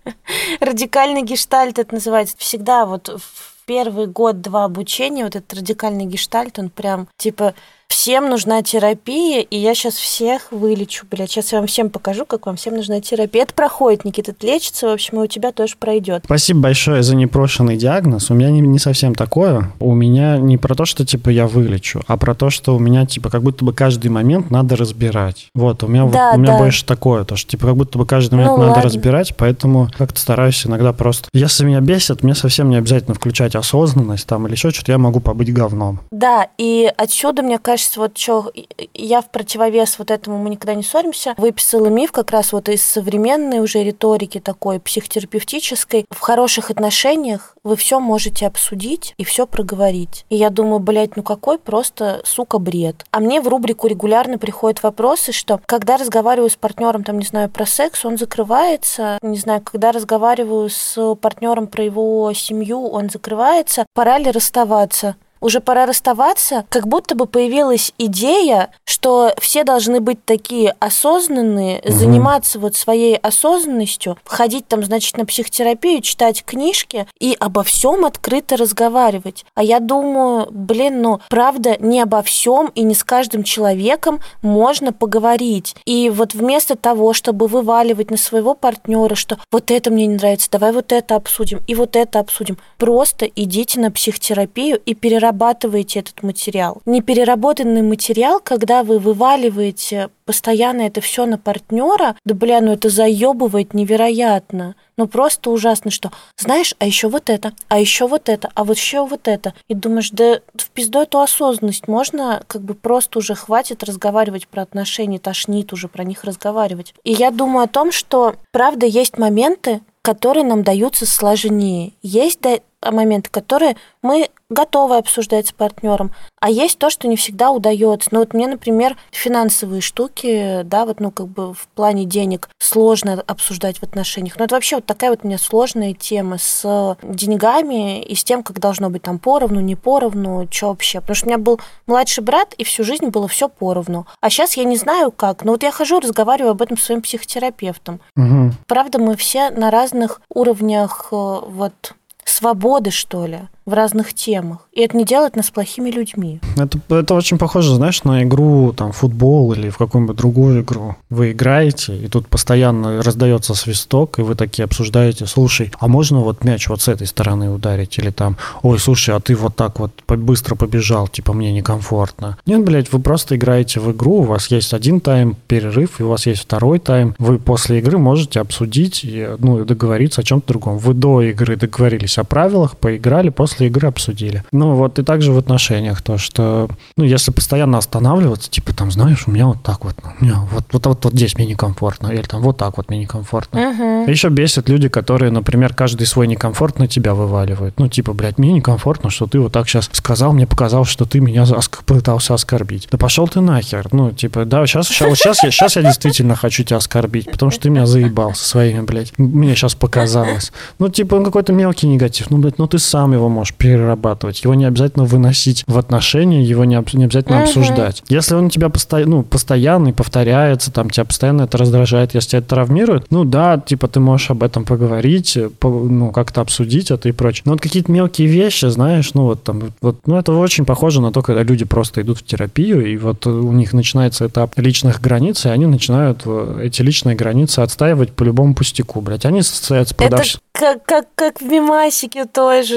Радикальный гештальт это называется. Всегда вот в первый год-два обучения вот этот радикальный гештальт, он прям типа Всем нужна терапия, и я сейчас всех вылечу, блядь. Сейчас я вам всем покажу, как вам всем нужна терапия. Это проходит, Никита, это лечится, в общем, и у тебя тоже пройдет. Спасибо большое за непрошенный диагноз. У меня не, не совсем такое. У меня не про то, что, типа, я вылечу, а про то, что у меня, типа, как будто бы каждый момент надо разбирать. Вот, у меня, да, вот, у меня да. больше такое, то, что, типа, как будто бы каждый момент ну, надо ладно. разбирать, поэтому как-то стараюсь иногда просто... Если меня бесит, мне совсем не обязательно включать осознанность там или еще что-то, я могу побыть говном. Да, и отсюда, мне кажется, знаешь, вот что я в противовес вот этому мы никогда не ссоримся, выписала миф как раз вот из современной уже риторики такой психотерапевтической. В хороших отношениях вы все можете обсудить и все проговорить. И я думаю, блядь, ну какой просто, сука, бред. А мне в рубрику регулярно приходят вопросы, что когда разговариваю с партнером, там, не знаю, про секс, он закрывается, не знаю, когда разговариваю с партнером про его семью, он закрывается, пора ли расставаться? Уже пора расставаться, как будто бы появилась идея, что все должны быть такие осознанные, угу. заниматься вот своей осознанностью, ходить там, значит, на психотерапию, читать книжки и обо всем открыто разговаривать. А я думаю, блин, ну, правда, не обо всем и не с каждым человеком можно поговорить. И вот вместо того, чтобы вываливать на своего партнера, что вот это мне не нравится, давай вот это обсудим и вот это обсудим, просто идите на психотерапию и перерабатывайте перерабатываете этот материал. Непереработанный материал, когда вы вываливаете постоянно это все на партнера, да бля, ну это заебывает невероятно. Ну просто ужасно, что знаешь, а еще вот это, а еще вот это, а вот еще вот это. И думаешь, да в пизду эту осознанность можно как бы просто уже хватит разговаривать про отношения, тошнит уже про них разговаривать. И я думаю о том, что правда есть моменты, которые нам даются сложнее. Есть моменты, которые мы готовы обсуждать с партнером, а есть то, что не всегда удается. Ну вот мне, например, финансовые штуки, да, вот, ну как бы в плане денег сложно обсуждать в отношениях. Но это вообще вот такая вот у меня сложная тема с деньгами и с тем, как должно быть там поровну, не поровну, что вообще. Потому что у меня был младший брат, и всю жизнь было все поровну. А сейчас я не знаю как. Но вот я хожу, разговариваю об этом с своим психотерапевтом. Угу. Правда, мы все на разных уровнях э, вот свободы, что ли в разных темах. И это не делает нас плохими людьми. Это, это очень похоже, знаешь, на игру, там, футбол или в какую-нибудь другую игру. Вы играете, и тут постоянно раздается свисток, и вы такие обсуждаете, слушай, а можно вот мяч вот с этой стороны ударить? Или там, ой, слушай, а ты вот так вот быстро побежал, типа, мне некомфортно. Нет, блядь, вы просто играете в игру, у вас есть один тайм, перерыв, и у вас есть второй тайм. Вы после игры можете обсудить, и, ну, договориться о чем-то другом. Вы до игры договорились о правилах, поиграли, после после игры обсудили. Ну вот и также в отношениях то, что, ну, если постоянно останавливаться, типа там, знаешь, у меня вот так вот, у меня вот, вот, вот, вот здесь мне некомфортно, или там вот так вот мне некомфортно. Uh-huh. Еще бесит люди, которые, например, каждый свой некомфорт на тебя вываливают. Ну, типа, блядь, мне некомфортно, что ты вот так сейчас сказал, мне показалось, что ты меня оск- пытался оскорбить. Да пошел ты нахер. Ну, типа, да, сейчас, сейчас, сейчас, я, сейчас я действительно хочу тебя оскорбить, потому что ты меня заебал со своими, блядь, мне сейчас показалось. Ну, типа, он какой-то мелкий негатив. Ну, блядь, ну ты сам его можешь перерабатывать. Его не обязательно выносить в отношения, его не, не обязательно uh-huh. обсуждать. Если он у тебя посто... ну, постоянный, повторяется, там тебя постоянно это раздражает, если тебя это травмирует, ну да, типа ты можешь об этом поговорить, по, ну как-то обсудить это и прочее. Но вот какие-то мелкие вещи, знаешь, ну вот там, вот, ну это очень похоже на то, когда люди просто идут в терапию, и вот у них начинается этап личных границ, и они начинают э, эти личные границы отстаивать по любому пустяку, блядь. Они стоят с продавщицей как, как, как в мимасике тоже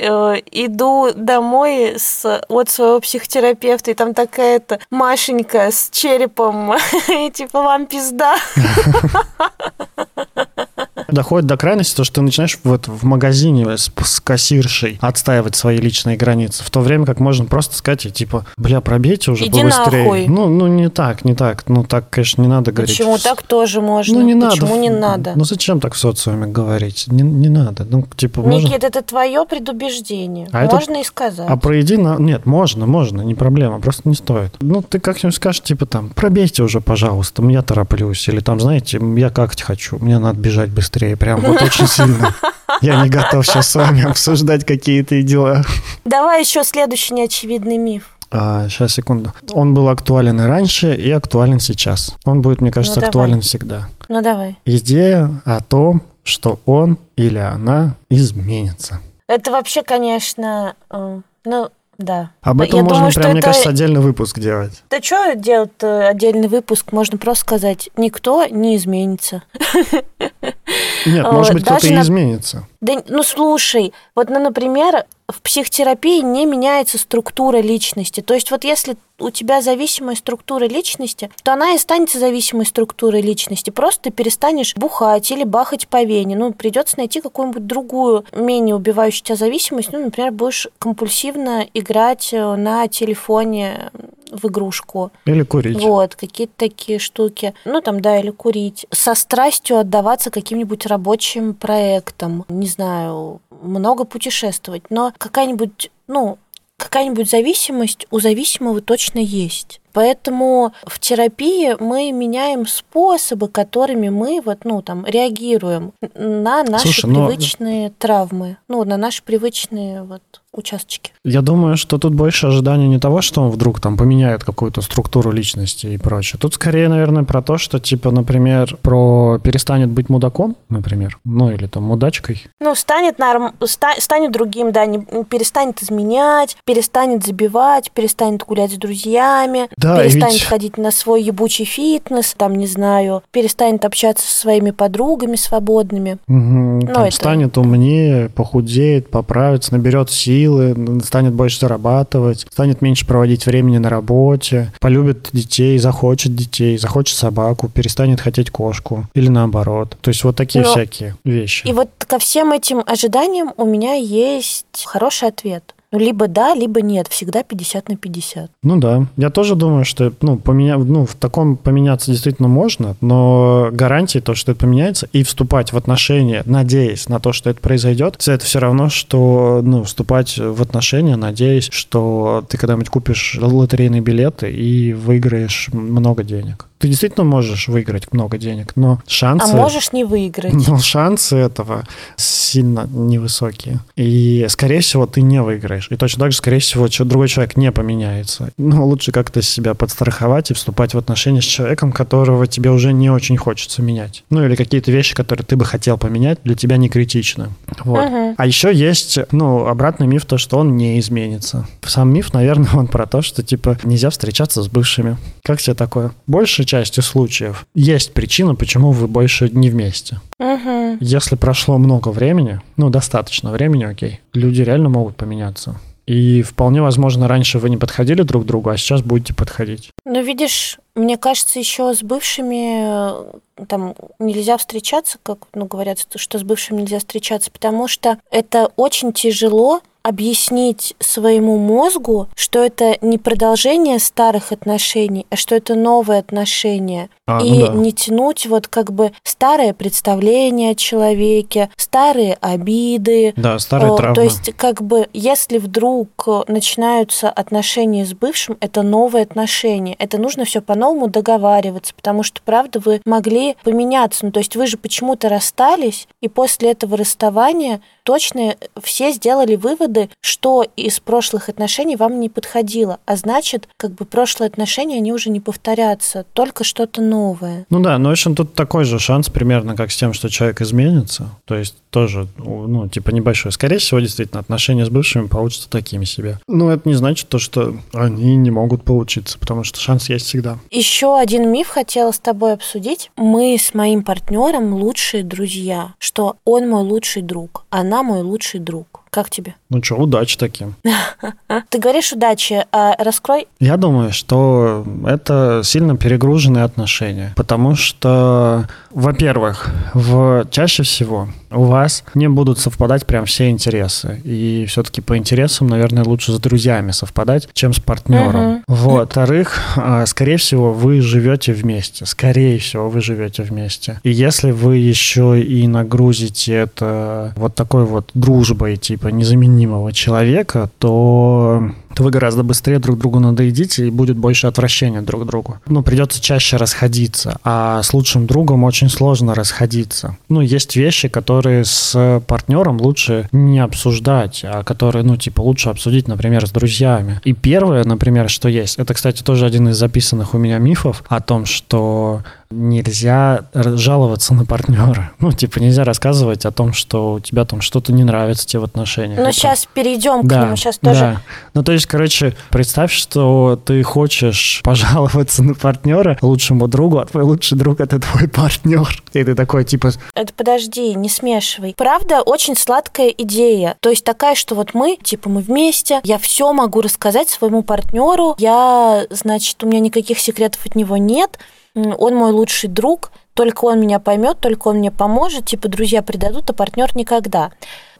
э, иду домой с, от своего психотерапевта, и там такая-то Машенька с черепом, и типа вам пизда. доходит до крайности, то, что ты начинаешь вот в магазине с, с кассиршей отстаивать свои личные границы, в то время как можно просто сказать, типа, бля, пробейте уже Иди побыстрее. Нахуй. Ну, ну, не так, не так. Ну, так, конечно, не надо говорить. Почему так тоже можно? Ну, не надо. Почему не надо? Ну, зачем так в социуме говорить? Не, не надо. Ну, типа, Никит, можно... это твое предубеждение. А можно это... и сказать. А про на... Нет, можно, можно, не проблема, просто не стоит. Ну, ты как-нибудь скажешь, типа, там, пробейте уже, пожалуйста, я тороплюсь. Или там, знаете, я как хочу, мне надо бежать быстрее, прям вот очень сильно. Я не готов сейчас с вами обсуждать какие-то дела. Давай еще следующий неочевидный миф. А, сейчас, секунду. Он был актуален и раньше, и актуален сейчас. Он будет, мне кажется, ну, актуален всегда. Ну, давай. Идея о том, что он или она изменится. Это вообще, конечно, э, ну, да. Об этом Я можно, думаю, прям, мне это... кажется, отдельный выпуск делать. Да что делать отдельный выпуск? Можно просто сказать, никто не изменится. Нет, может быть, кто-то и изменится. Да, ну слушай, вот, ну, например, в психотерапии не меняется структура личности. То есть вот если у тебя зависимая структура личности, то она и останется зависимой структурой личности. Просто ты перестанешь бухать или бахать по вене. Ну, придется найти какую-нибудь другую, менее убивающую тебя зависимость. Ну, например, будешь компульсивно играть э, на телефоне в игрушку. Или курить. Вот, какие-то такие штуки. Ну, там, да, или курить. Со страстью отдаваться каким-нибудь рабочим проектам. Не знаю, много путешествовать. Но какая-нибудь, ну, какая-нибудь зависимость у зависимого точно есть. Поэтому в терапии мы меняем способы, которыми мы вот, ну, там, реагируем на наши Слушай, привычные но... травмы, ну, на наши привычные вот участочки. Я думаю, что тут больше ожидания не того, что он вдруг там поменяет какую-то структуру личности и прочее. Тут скорее, наверное, про то, что, типа, например, про перестанет быть мудаком, например, ну или там мудачкой. Ну, станет, норм... станет другим, да, не... перестанет изменять, перестанет забивать, перестанет гулять с друзьями, да, перестанет ведь... ходить на свой ебучий фитнес, там, не знаю, перестанет общаться со своими подругами свободными. Угу, ну, там это... станет умнее, похудеет, поправится, наберет сил силы, станет больше зарабатывать, станет меньше проводить времени на работе, полюбит детей, захочет детей, захочет собаку, перестанет хотеть кошку или наоборот. То есть вот такие Но... всякие вещи. И вот ко всем этим ожиданиям у меня есть хороший ответ. Ну, либо да, либо нет. Всегда 50 на 50. Ну да. Я тоже думаю, что ну, поменя... ну, в таком поменяться действительно можно, но гарантии то, что это поменяется, и вступать в отношения, надеясь на то, что это произойдет, это все равно, что ну, вступать в отношения, надеясь, что ты когда-нибудь купишь лотерейные билеты и выиграешь много денег ты действительно можешь выиграть много денег, но шансы... А можешь не выиграть. Но шансы этого сильно невысокие. И, скорее всего, ты не выиграешь. И точно так же, скорее всего, другой человек не поменяется. Но лучше как-то себя подстраховать и вступать в отношения с человеком, которого тебе уже не очень хочется менять. Ну, или какие-то вещи, которые ты бы хотел поменять, для тебя не критичны. Вот. Угу. А еще есть, ну, обратный миф, то, что он не изменится. Сам миф, наверное, он про то, что, типа, нельзя встречаться с бывшими. Как тебе такое? Больше части случаев есть причина, почему вы больше не вместе. Угу. Если прошло много времени, ну, достаточно времени, окей, люди реально могут поменяться. И вполне возможно, раньше вы не подходили друг к другу, а сейчас будете подходить. Ну, видишь, мне кажется, еще с бывшими э, там нельзя встречаться, как ну, говорят, что с бывшим нельзя встречаться, потому что это очень тяжело объяснить своему мозгу, что это не продолжение старых отношений, а что это новые отношения. А, и ну да. не тянуть вот как бы старое представление о человеке, старые обиды. Да, старые травмы. То есть как бы если вдруг начинаются отношения с бывшим, это новые отношения. Это нужно все по-новому договариваться, потому что, правда, вы могли поменяться. Ну, то есть вы же почему-то расстались, и после этого расставания точно все сделали выводы, что из прошлых отношений вам не подходило. А значит, как бы прошлые отношения, они уже не повторятся, только что-то новое. Ну да, но в общем тут такой же шанс примерно, как с тем, что человек изменится. То есть тоже, ну, типа небольшой. Скорее всего, действительно, отношения с бывшими получатся такими себе. Но это не значит то, что они не могут получиться, потому что шанс есть всегда. Еще один миф хотела с тобой обсудить. Мы с моим партнером лучшие друзья, что он мой лучший друг, она мой лучший друг. Как тебе? Ну что, удачи таким. Ты говоришь удачи, а раскрой. Я думаю, что это сильно перегруженные отношения, потому что, во-первых, в чаще всего у вас не будут совпадать прям все интересы, и все-таки по интересам, наверное, лучше с друзьями совпадать, чем с партнером. Вот. Во-вторых, а, скорее всего, вы живете вместе, скорее всего, вы живете вместе. И если вы еще и нагрузите это вот такой вот дружбой, типа незаменимого человека, то то вы гораздо быстрее друг другу надоедите и будет больше отвращения друг к другу. Ну, придется чаще расходиться, а с лучшим другом очень сложно расходиться. Ну, есть вещи, которые с партнером лучше не обсуждать, а которые, ну, типа, лучше обсудить, например, с друзьями. И первое, например, что есть, это, кстати, тоже один из записанных у меня мифов о том, что нельзя жаловаться на партнера. Ну, типа, нельзя рассказывать о том, что у тебя там что-то не нравится тебе в отношениях. Ну, сейчас перейдем да, к нему, сейчас тоже. Да. Ну, то есть, короче, представь, что ты хочешь пожаловаться на партнера лучшему другу, а твой лучший друг это твой партнер. И ты такой, типа... Это подожди, не смешивай. Правда, очень сладкая идея. То есть такая, что вот мы, типа, мы вместе, я все могу рассказать своему партнеру, я, значит, у меня никаких секретов от него нет, он мой лучший друг, только он меня поймет, только он мне поможет, типа друзья предадут, а партнер никогда.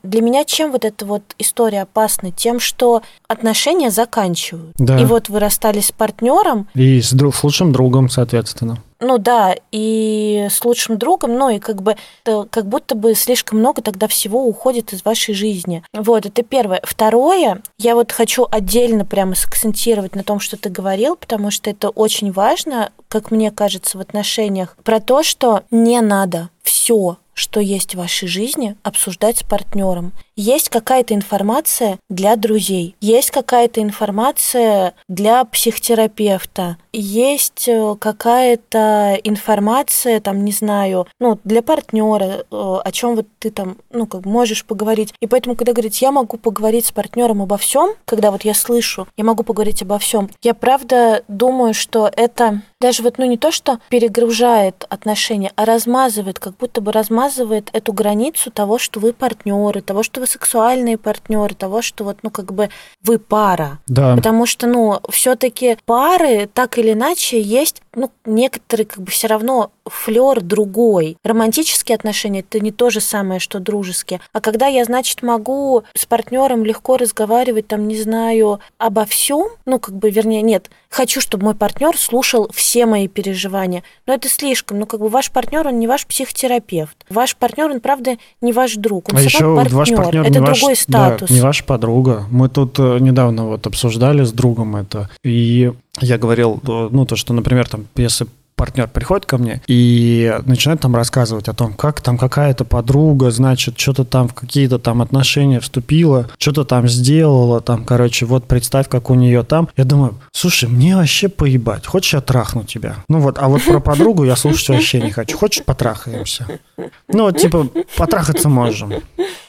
Для меня чем вот эта вот история опасна? Тем, что отношения заканчивают. Да. И вот вы расстались с партнером. И с, друг, с лучшим другом, соответственно. Ну да, и с лучшим другом, ну и как бы как будто бы слишком много тогда всего уходит из вашей жизни. Вот, это первое. Второе, я вот хочу отдельно прямо сакцентировать на том, что ты говорил, потому что это очень важно, как мне кажется, в отношениях, про то, что не надо все что есть в вашей жизни, обсуждать с партнером. Есть какая-то информация для друзей, есть какая-то информация для психотерапевта, есть э, какая-то информация, там, не знаю, ну, для партнера, э, о чем вот ты там, ну, как можешь поговорить. И поэтому, когда говорить, я могу поговорить с партнером обо всем, когда вот я слышу, я могу поговорить обо всем, я правда думаю, что это даже вот, ну, не то, что перегружает отношения, а размазывает, как будто бы размазывает эту границу того, что вы партнеры, того, что вы сексуальные партнеры, того, что вот, ну, как бы вы пара. Да. Потому что, ну, все-таки пары так или иначе есть, ну, некоторые как бы все равно флер другой. Романтические отношения это не то же самое, что дружеские. А когда я, значит, могу с партнером легко разговаривать, там, не знаю, обо всем, ну, как бы, вернее, нет, хочу, чтобы мой партнер слушал все мои переживания. Но это слишком. Ну, как бы ваш партнер, он не ваш психотерапевт. Ваш партнер, он, правда, не ваш друг. Он а еще партнер. ваш партнер это не другой ваш, статус. Да, не ваша подруга. Мы тут э, недавно вот обсуждали с другом это. И я говорил, э, ну, то, что, например, там, если партнер приходит ко мне и начинает там рассказывать о том, как там какая-то подруга, значит, что-то там в какие-то там отношения вступила, что-то там сделала, там, короче, вот представь, как у нее там. Я думаю, слушай, мне вообще поебать, хочешь я трахну тебя? Ну вот, а вот про подругу я слушать вообще не хочу. Хочешь потрахаемся? Ну вот, типа, потрахаться можем.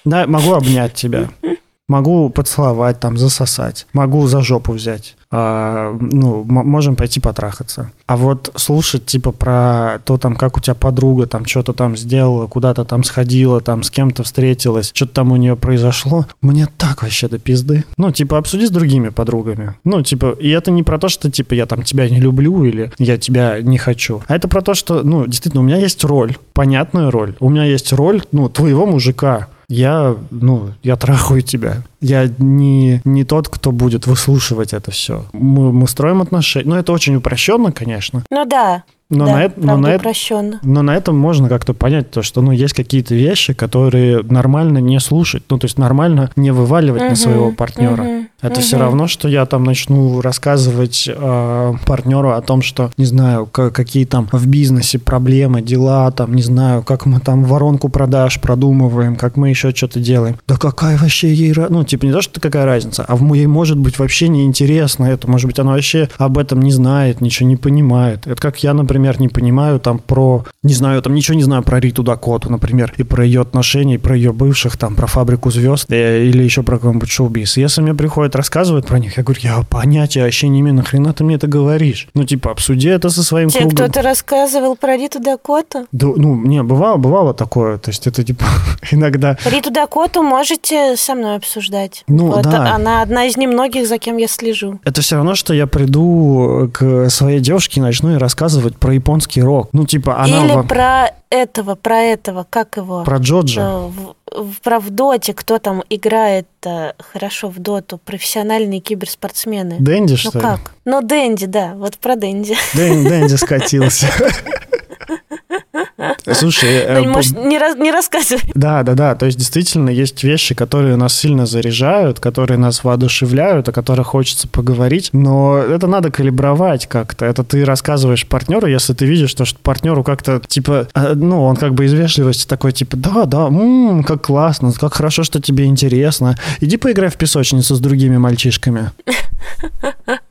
Да, могу обнять тебя. Могу поцеловать, там, засосать. Могу за жопу взять. А, ну, можем пойти потрахаться. А вот слушать, типа, про то, там, как у тебя подруга там что-то там сделала, куда-то там сходила, там, с кем-то встретилась, что-то там у нее произошло, мне так вообще до пизды. Ну, типа, обсуди с другими подругами. Ну, типа, и это не про то, что, типа, я там тебя не люблю или я тебя не хочу. А это про то, что, ну, действительно, у меня есть роль, понятная роль. У меня есть роль, ну, твоего мужика я, ну, я трахаю тебя. Я не, не тот, кто будет выслушивать это все. Мы, мы строим отношения. Ну, это очень упрощенно, конечно. Ну да. Но, да, на, это, но, на это, но на этом можно как-то понять то, что ну, есть какие-то вещи, которые нормально не слушать. Ну, то есть нормально не вываливать угу, на своего партнера. Угу, это угу. все равно, что я там начну рассказывать э, партнеру о том, что, не знаю, как, какие там в бизнесе проблемы, дела, там, не знаю, как мы там воронку продаж продумываем, как мы еще что-то делаем. Да какая вообще ей... Ну, типа не то, что какая разница, а ей может быть вообще неинтересно это. Может быть, она вообще об этом не знает, ничего не понимает. Это как я, например, например, не понимаю там про, не знаю, там ничего не знаю про Риту Дакоту, например, и про ее отношения, и про ее бывших, там, про фабрику звезд, э, или еще про какой-нибудь шоу-биз. Если мне приходят рассказывать про них, я говорю, я понятия вообще не имею, нахрена ты мне это говоришь? Ну, типа, обсуди это со своим Тебе кругом. кто-то рассказывал про Риту Дакоту? Да, ну, не, бывало, бывало такое, то есть это, типа, иногда... Риту Дакоту можете со мной обсуждать. Ну, вот, да. Она одна из немногих, за кем я слежу. Это все равно, что я приду к своей девушке и начну ей рассказывать про японский рок. Ну, типа, она... Или про этого, про этого, как его? Про Джоджа. Э, в, про в доте, кто там играет э, хорошо в доту, профессиональные киберспортсмены. Дэнди, ну, что ли? Ну как? Ну, Дэнди, да, вот про Дэнди. Дэнди, Дэнди скатился. Слушай, э, может, не, раз, не рассказывай. Да, да, да. То есть действительно есть вещи, которые нас сильно заряжают, которые нас воодушевляют, о которых хочется поговорить. Но это надо калибровать как-то. Это ты рассказываешь партнеру, если ты видишь, что, что партнеру как-то типа, а, ну, он как бы из вежливости такой, типа, да, да, м-м, как классно, как хорошо, что тебе интересно. Иди поиграй в песочницу с другими мальчишками.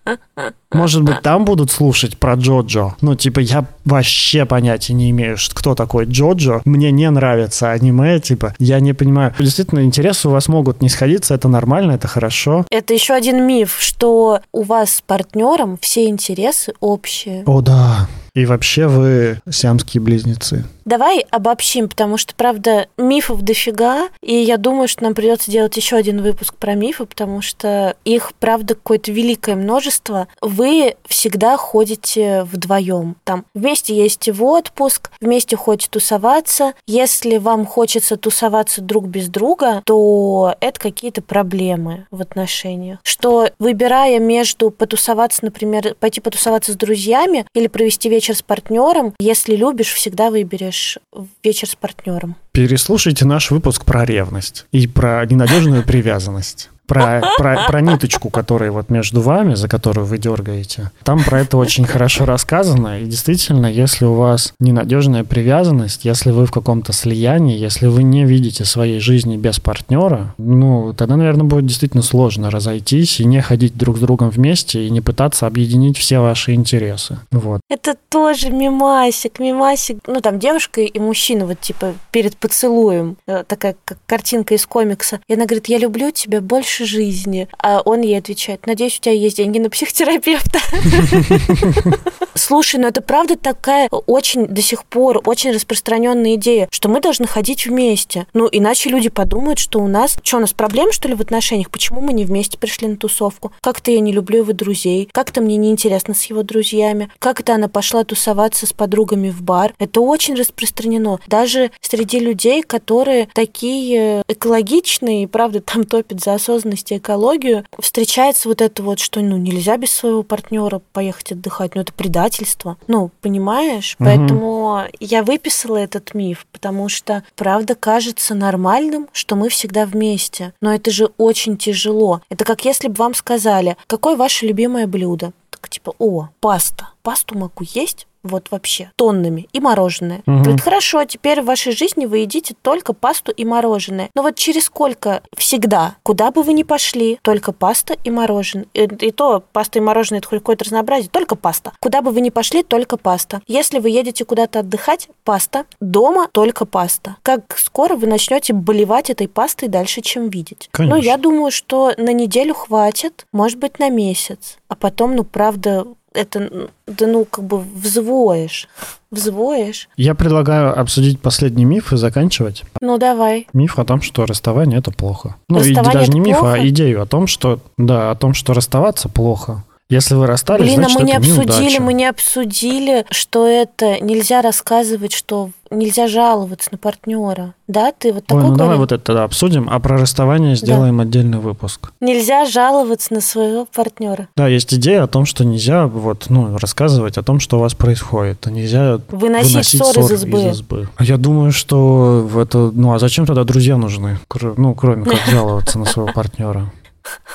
Может быть, там будут слушать про Джоджо. Ну, типа, я вообще понятия не имею, кто такой Джоджо. Мне не нравится аниме, типа, я не понимаю. Действительно, интересы у вас могут не сходиться, это нормально, это хорошо. Это еще один миф, что у вас с партнером все интересы общие. О, да. И вообще вы сиамские близнецы. Давай обобщим, потому что, правда, мифов дофига, и я думаю, что нам придется делать еще один выпуск про мифы, потому что их, правда, какое-то великое множество. Вы всегда ходите вдвоем. Там вместе ездите в отпуск, вместе ходите тусоваться. Если вам хочется тусоваться друг без друга, то это какие-то проблемы в отношениях. Что выбирая между потусоваться, например, пойти потусоваться с друзьями или провести вечер с партнером, если любишь, всегда выберешь вечер с партнером? Переслушайте наш выпуск про ревность и про ненадежную привязанность про, про, про ниточку, которая вот между вами, за которую вы дергаете. Там про это очень хорошо рассказано. И действительно, если у вас ненадежная привязанность, если вы в каком-то слиянии, если вы не видите своей жизни без партнера, ну, тогда, наверное, будет действительно сложно разойтись и не ходить друг с другом вместе и не пытаться объединить все ваши интересы. Вот. Это тоже мимасик, мимасик. Ну, там девушка и мужчина вот типа перед поцелуем. Э, такая как картинка из комикса. И она говорит, я люблю тебя больше больше жизни. А он ей отвечает, надеюсь, у тебя есть деньги на психотерапевта. Слушай, ну это правда такая очень до сих пор очень распространенная идея, что мы должны ходить вместе. Ну, иначе люди подумают, что у нас... Что, у нас проблем, что ли, в отношениях? Почему мы не вместе пришли на тусовку? Как-то я не люблю его друзей. Как-то мне неинтересно с его друзьями. Как-то она пошла тусоваться с подругами в бар. Это очень распространено. Даже среди людей, которые такие экологичные, и правда там топят за осознанность осознанность и экологию, встречается вот это вот, что ну нельзя без своего партнера поехать отдыхать, ну это предательство. Ну, понимаешь? Угу. Поэтому я выписала этот миф, потому что правда кажется нормальным, что мы всегда вместе. Но это же очень тяжело. Это как если бы вам сказали, какое ваше любимое блюдо? Так типа, о, паста. Пасту могу есть, вот вообще тоннами и мороженое. Угу. Говорит, хорошо, теперь в вашей жизни вы едите только пасту и мороженое. Но вот через сколько всегда, куда бы вы ни пошли, только паста и мороженое. И, и то паста и мороженое это хоть какое-то разнообразие, только паста. Куда бы вы ни пошли, только паста. Если вы едете куда-то отдыхать, паста. Дома только паста. Как скоро вы начнете болевать этой пастой дальше, чем видеть? Конечно. Ну, я думаю, что на неделю хватит, может быть, на месяц. А потом, ну, правда, это, да ну, как бы взвоешь. Взвоешь. Я предлагаю обсудить последний миф и заканчивать. Ну, давай. Миф о том, что расставание – это плохо. Ну, и даже не миф, а идею о том, что, да, о том, что расставаться плохо. Если вы расстались, Блин, значит, а мы не обсудили, неудача. мы не обсудили, что это нельзя рассказывать, что нельзя жаловаться на партнера. Да, ты вот такой Ой, ну говорил? давай вот это тогда обсудим, а про расставание сделаем да. отдельный выпуск. Нельзя жаловаться на своего партнера. Да, есть идея о том, что нельзя вот, ну, рассказывать о том, что у вас происходит. А нельзя выносить, выносить ссор, из, избы. из избы. А я думаю, что в это... Ну, а зачем тогда друзья нужны? Ну, кроме как жаловаться на своего партнера.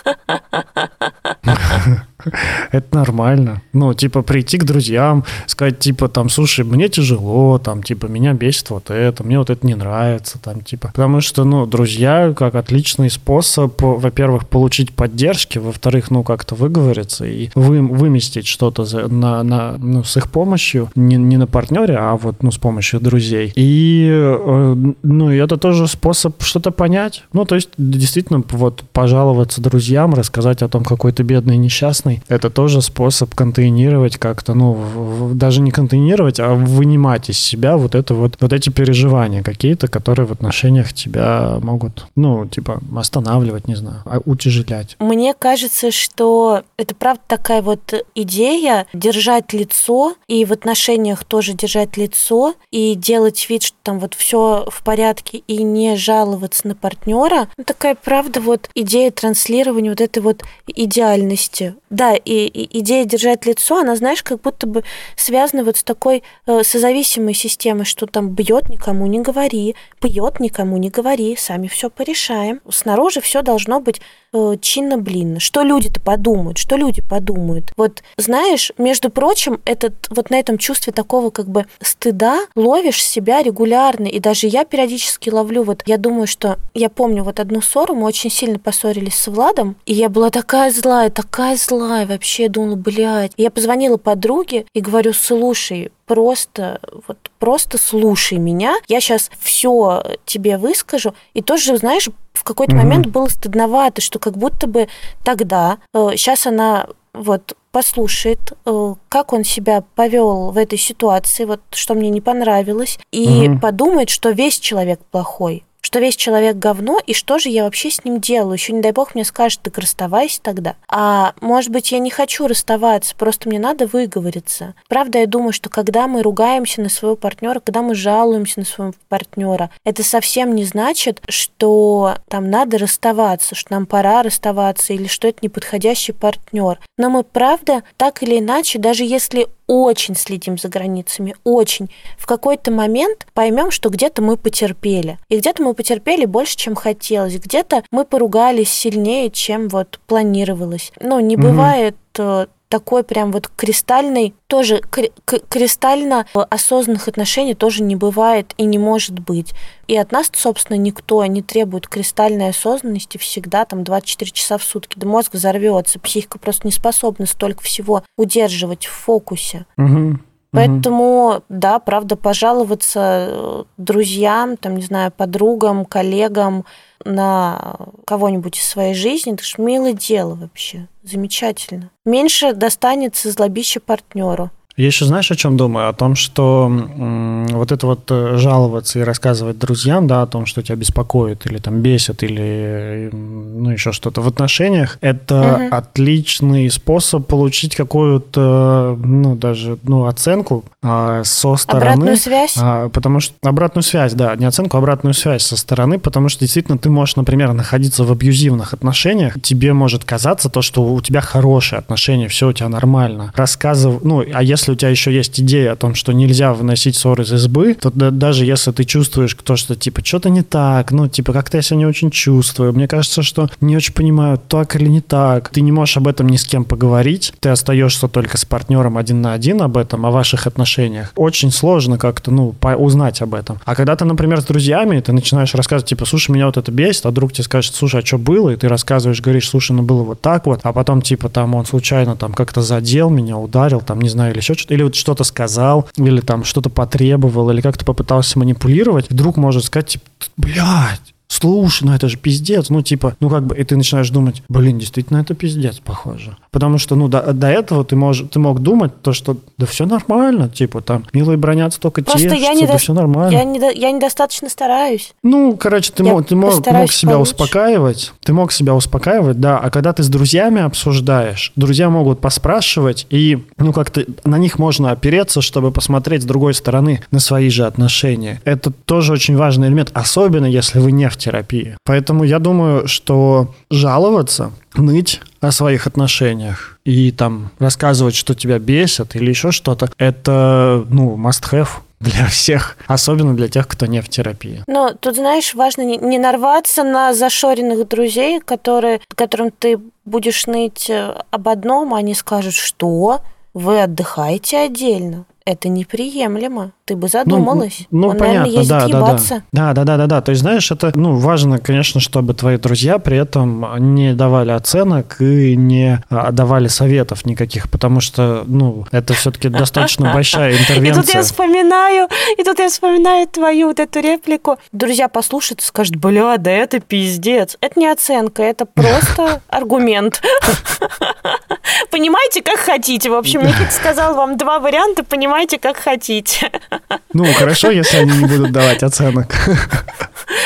Это нормально. Ну, типа, прийти к друзьям, сказать, типа, там, слушай, мне тяжело, там, типа, меня бесит вот это, мне вот это не нравится, там, типа. Потому что, ну, друзья, как отличный способ, во-первых, получить поддержки, во-вторых, ну, как-то выговориться и вы, выместить что-то на, на, ну, с их помощью, не, не на партнере, а вот, ну, с помощью друзей. И, э, ну, и это тоже способ что-то понять. Ну, то есть, действительно, вот, пожаловаться друзьям, рассказать о том, какой ты бедный, несчастный, стороны, это тоже способ контейнировать как-то, ну, в, даже не контейнировать, а вынимать из себя вот это вот, вот эти переживания какие-то, которые в отношениях тебя могут, ну, типа, останавливать, не знаю, а утяжелять. Мне кажется, что это правда такая вот идея держать лицо и в отношениях тоже держать лицо и делать вид, что там вот все в порядке и не жаловаться на партнера. Ну, такая правда вот идея транслирования вот этой вот идеальности. Да, да, и, и идея держать лицо, она, знаешь, как будто бы связана вот с такой э, созависимой системой, что там бьет никому не говори, пьет никому не говори, сами все порешаем. Снаружи все должно быть э, чинно-блинно. Что люди-то подумают, что люди подумают. Вот, знаешь, между прочим, этот, вот на этом чувстве такого как бы стыда ловишь себя регулярно, и даже я периодически ловлю, вот я думаю, что я помню вот одну ссору, мы очень сильно поссорились с Владом, и я была такая злая, такая злая, вообще, думала, блядь. Я позвонила подруге и говорю, слушай, просто, вот просто слушай меня, я сейчас все тебе выскажу, и тоже, знаешь, в какой-то mm-hmm. момент было стыдновато, что как будто бы тогда, э, сейчас она вот послушает, э, как он себя повел в этой ситуации, вот что мне не понравилось, и угу. подумает, что весь человек плохой что весь человек говно, и что же я вообще с ним делаю? Еще, не дай бог, мне скажет, так расставайся тогда. А может быть, я не хочу расставаться, просто мне надо выговориться. Правда, я думаю, что когда мы ругаемся на своего партнера, когда мы жалуемся на своего партнера, это совсем не значит, что там надо расставаться, что нам пора расставаться, или что это неподходящий партнер. Но мы, правда, так или иначе, даже если очень следим за границами, очень. В какой-то момент поймем, что где-то мы потерпели. И где-то мы потерпели больше, чем хотелось. Где-то мы поругались сильнее, чем вот планировалось. Ну, не угу. бывает э, такой прям вот кристальный, тоже кристально осознанных отношений тоже не бывает и не может быть. И от нас, собственно, никто не требует кристальной осознанности всегда, там, 24 часа в сутки. Да мозг взорвется, психика просто не способна столько всего удерживать в фокусе. Угу. Поэтому, да, правда, пожаловаться э, друзьям, там, не знаю, подругам, коллегам на кого-нибудь из своей жизни, это же милое дело вообще. Замечательно. Меньше достанется злобище партнеру. Я еще знаешь, о чем думаю? О том, что м- вот это вот э, жаловаться и рассказывать друзьям, да, о том, что тебя беспокоит или там бесит или ну еще что-то в отношениях, это угу. отличный способ получить какую-то, ну даже, ну оценку а, со стороны. Обратную связь? А, потому что обратную связь, да, не оценку, а обратную связь со стороны, потому что действительно ты можешь, например, находиться в абьюзивных отношениях, тебе может казаться то, что у тебя хорошие отношения, все у тебя нормально. Рассказывай, ну, а если если у тебя еще есть идея о том, что нельзя выносить ссор из избы, то да, даже если ты чувствуешь то, что типа что-то не так, ну типа как-то я себя не очень чувствую, мне кажется, что не очень понимаю, так или не так, ты не можешь об этом ни с кем поговорить, ты остаешься только с партнером один на один об этом, о ваших отношениях. Очень сложно как-то, ну, узнать об этом. А когда ты, например, с друзьями, ты начинаешь рассказывать, типа, слушай, меня вот это бесит, а друг тебе скажет, слушай, а что было? И ты рассказываешь, говоришь, слушай, ну было вот так вот, а потом, типа, там он случайно там как-то задел меня, ударил, там, не знаю, или еще что-то, или вот что-то сказал, или там что-то потребовал, или как-то попытался манипулировать, вдруг может сказать, типа, блядь, слушай, ну это же пиздец, ну типа, ну как бы, и ты начинаешь думать, блин, действительно это пиздец, похоже. Потому что, ну, до, до этого ты, мож, ты мог думать то, что да все нормально, типа там, милые бронятся только Просто тешатся, я не да до... все нормально. Я, не до... я недостаточно стараюсь. Ну, короче, ты, мог, ты мог, мог себя получше. успокаивать, ты мог себя успокаивать, да, а когда ты с друзьями обсуждаешь, друзья могут поспрашивать, и, ну, как-то на них можно опереться, чтобы посмотреть с другой стороны на свои же отношения. Это тоже очень важный элемент, особенно если вы не в терапии. Поэтому я думаю, что жаловаться, ныть о своих отношениях и там рассказывать, что тебя бесит или еще что-то, это, ну, must-have для всех, особенно для тех, кто не в терапии. Но тут, знаешь, важно не, не нарваться на зашоренных друзей, которые, которым ты будешь ныть э, об одном, а они скажут, что вы отдыхаете отдельно. Это неприемлемо. Ты бы задумалась. Ну, ну Он, понятно, наверное, да, да, да. Да, да, да, да, да. То есть, знаешь, это, ну, важно, конечно, чтобы твои друзья при этом не давали оценок и не а, давали советов никаких, потому что, ну, это все-таки достаточно большая интервенция. И тут я вспоминаю, и тут я вспоминаю твою вот эту реплику. Друзья послушают и скажут, бля, да это пиздец. Это не оценка, это просто аргумент. Понимаете, как хотите. В общем, Никита сказал вам два варианта, понимаете, как хотите. Ну, хорошо, если они не будут давать оценок.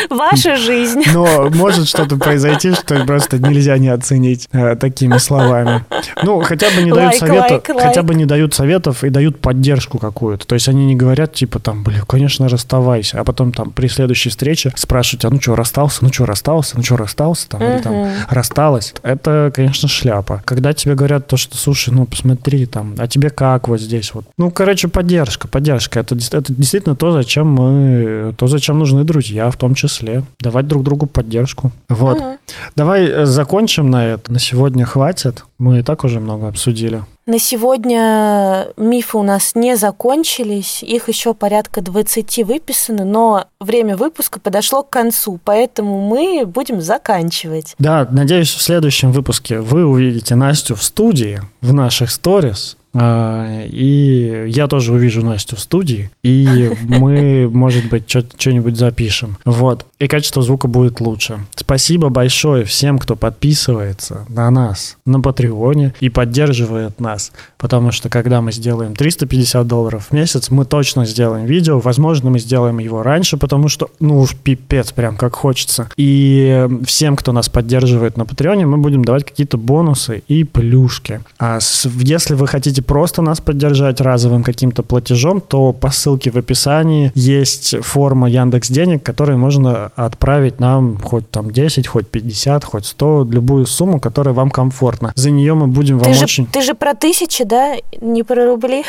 Ваша жизнь. Но может что-то произойти, что просто нельзя не оценить э, такими словами. Ну, хотя бы не дают like, советов, like, like. хотя бы не дают советов и дают поддержку какую-то. То есть они не говорят, типа, там, блин, конечно, расставайся, а потом там при следующей встрече спрашивают, а ну что, расстался, ну что, расстался, ну что, расстался, там, или там, рассталась. Это, конечно, шляпа. Когда тебе говорят то, что, слушай, ну, посмотри, там, а тебе как вот здесь вот. Ну, короче, поддержка, поддержка. Это, это действительно то, зачем мы, то, зачем нужны друзья, в том числе. Давать друг другу поддержку. Вот. Угу. Давай э, закончим на это. На сегодня хватит. Мы и так уже много обсудили. На сегодня мифы у нас не закончились, их еще порядка 20 выписано, но время выпуска подошло к концу, поэтому мы будем заканчивать. Да, надеюсь, в следующем выпуске вы увидите Настю в студии, в наших сторис, и я тоже увижу Настю в студии, и мы, может быть, что-нибудь запишем. Вот. И качество звука будет лучше. Спасибо большое всем, кто подписывается на нас на Патреоне и поддерживает нас. Потому что когда мы сделаем 350 долларов в месяц, мы точно сделаем видео. Возможно, мы сделаем его раньше, потому что, ну уж пипец, прям как хочется. И всем, кто нас поддерживает на Патреоне, мы будем давать какие-то бонусы и плюшки. А если вы хотите просто нас поддержать разовым каким-то платежом, то по ссылке в описании есть форма Яндекс Денег, которой можно отправить нам хоть там 10, хоть 50, хоть 100, любую сумму, которая вам комфортна. За нее мы будем вам ты очень... Же, ты же про тысячи, да? Не про рубли?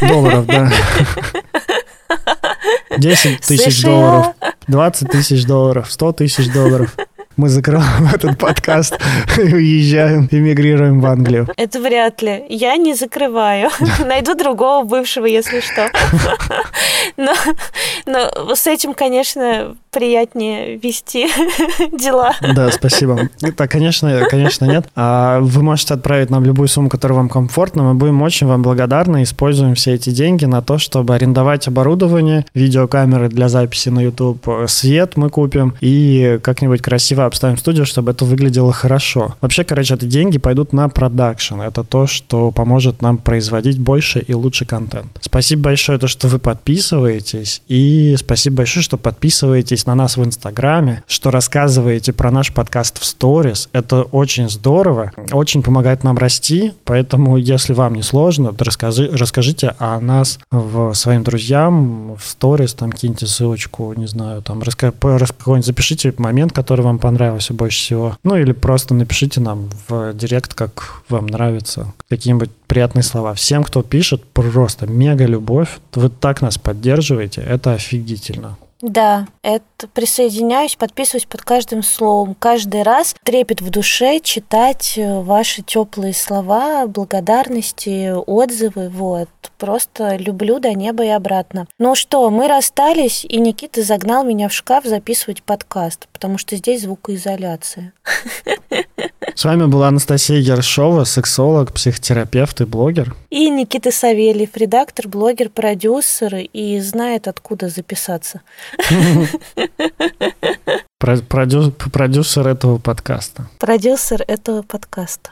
Долларов, да. 10 тысяч долларов, 20 тысяч долларов, 100 тысяч долларов мы закрываем этот подкаст и уезжаем, эмигрируем в Англию. Это вряд ли. Я не закрываю. Найду другого бывшего, если что. Но, но с этим, конечно, приятнее вести дела. Да, спасибо. Это, конечно, конечно, нет. А вы можете отправить нам любую сумму, которая вам комфортна. Мы будем очень вам благодарны. Используем все эти деньги на то, чтобы арендовать оборудование, видеокамеры для записи на YouTube, свет мы купим и как-нибудь красиво обставим студию, чтобы это выглядело хорошо. Вообще, короче, эти деньги пойдут на продакшн. Это то, что поможет нам производить больше и лучше контент. Спасибо большое, то, что вы подписываетесь. И спасибо большое, что подписываетесь подписываетесь на нас в Инстаграме, что рассказываете про наш подкаст в сторис. Это очень здорово, очень помогает нам расти. Поэтому, если вам не сложно, то расскажи, расскажите о нас в своим друзьям в сторис, там киньте ссылочку, не знаю, там раска, какой-нибудь запишите момент, который вам понравился больше всего. Ну или просто напишите нам в директ, как вам нравится, какие-нибудь приятные слова. Всем, кто пишет, просто мега любовь. Вы так нас поддерживаете, это офигительно. Да, это присоединяюсь, подписываюсь под каждым словом. Каждый раз трепет в душе читать э, ваши теплые слова, благодарности, отзывы. Вот. Просто люблю до неба и обратно. Ну что, мы расстались, и Никита загнал меня в шкаф записывать подкаст, потому что здесь звукоизоляция. С вами была Анастасия Ершова, сексолог, психотерапевт и блогер. И Никита Савельев, редактор, блогер, продюсер и знает, откуда записаться. Продюсер этого подкаста. Продюсер этого подкаста.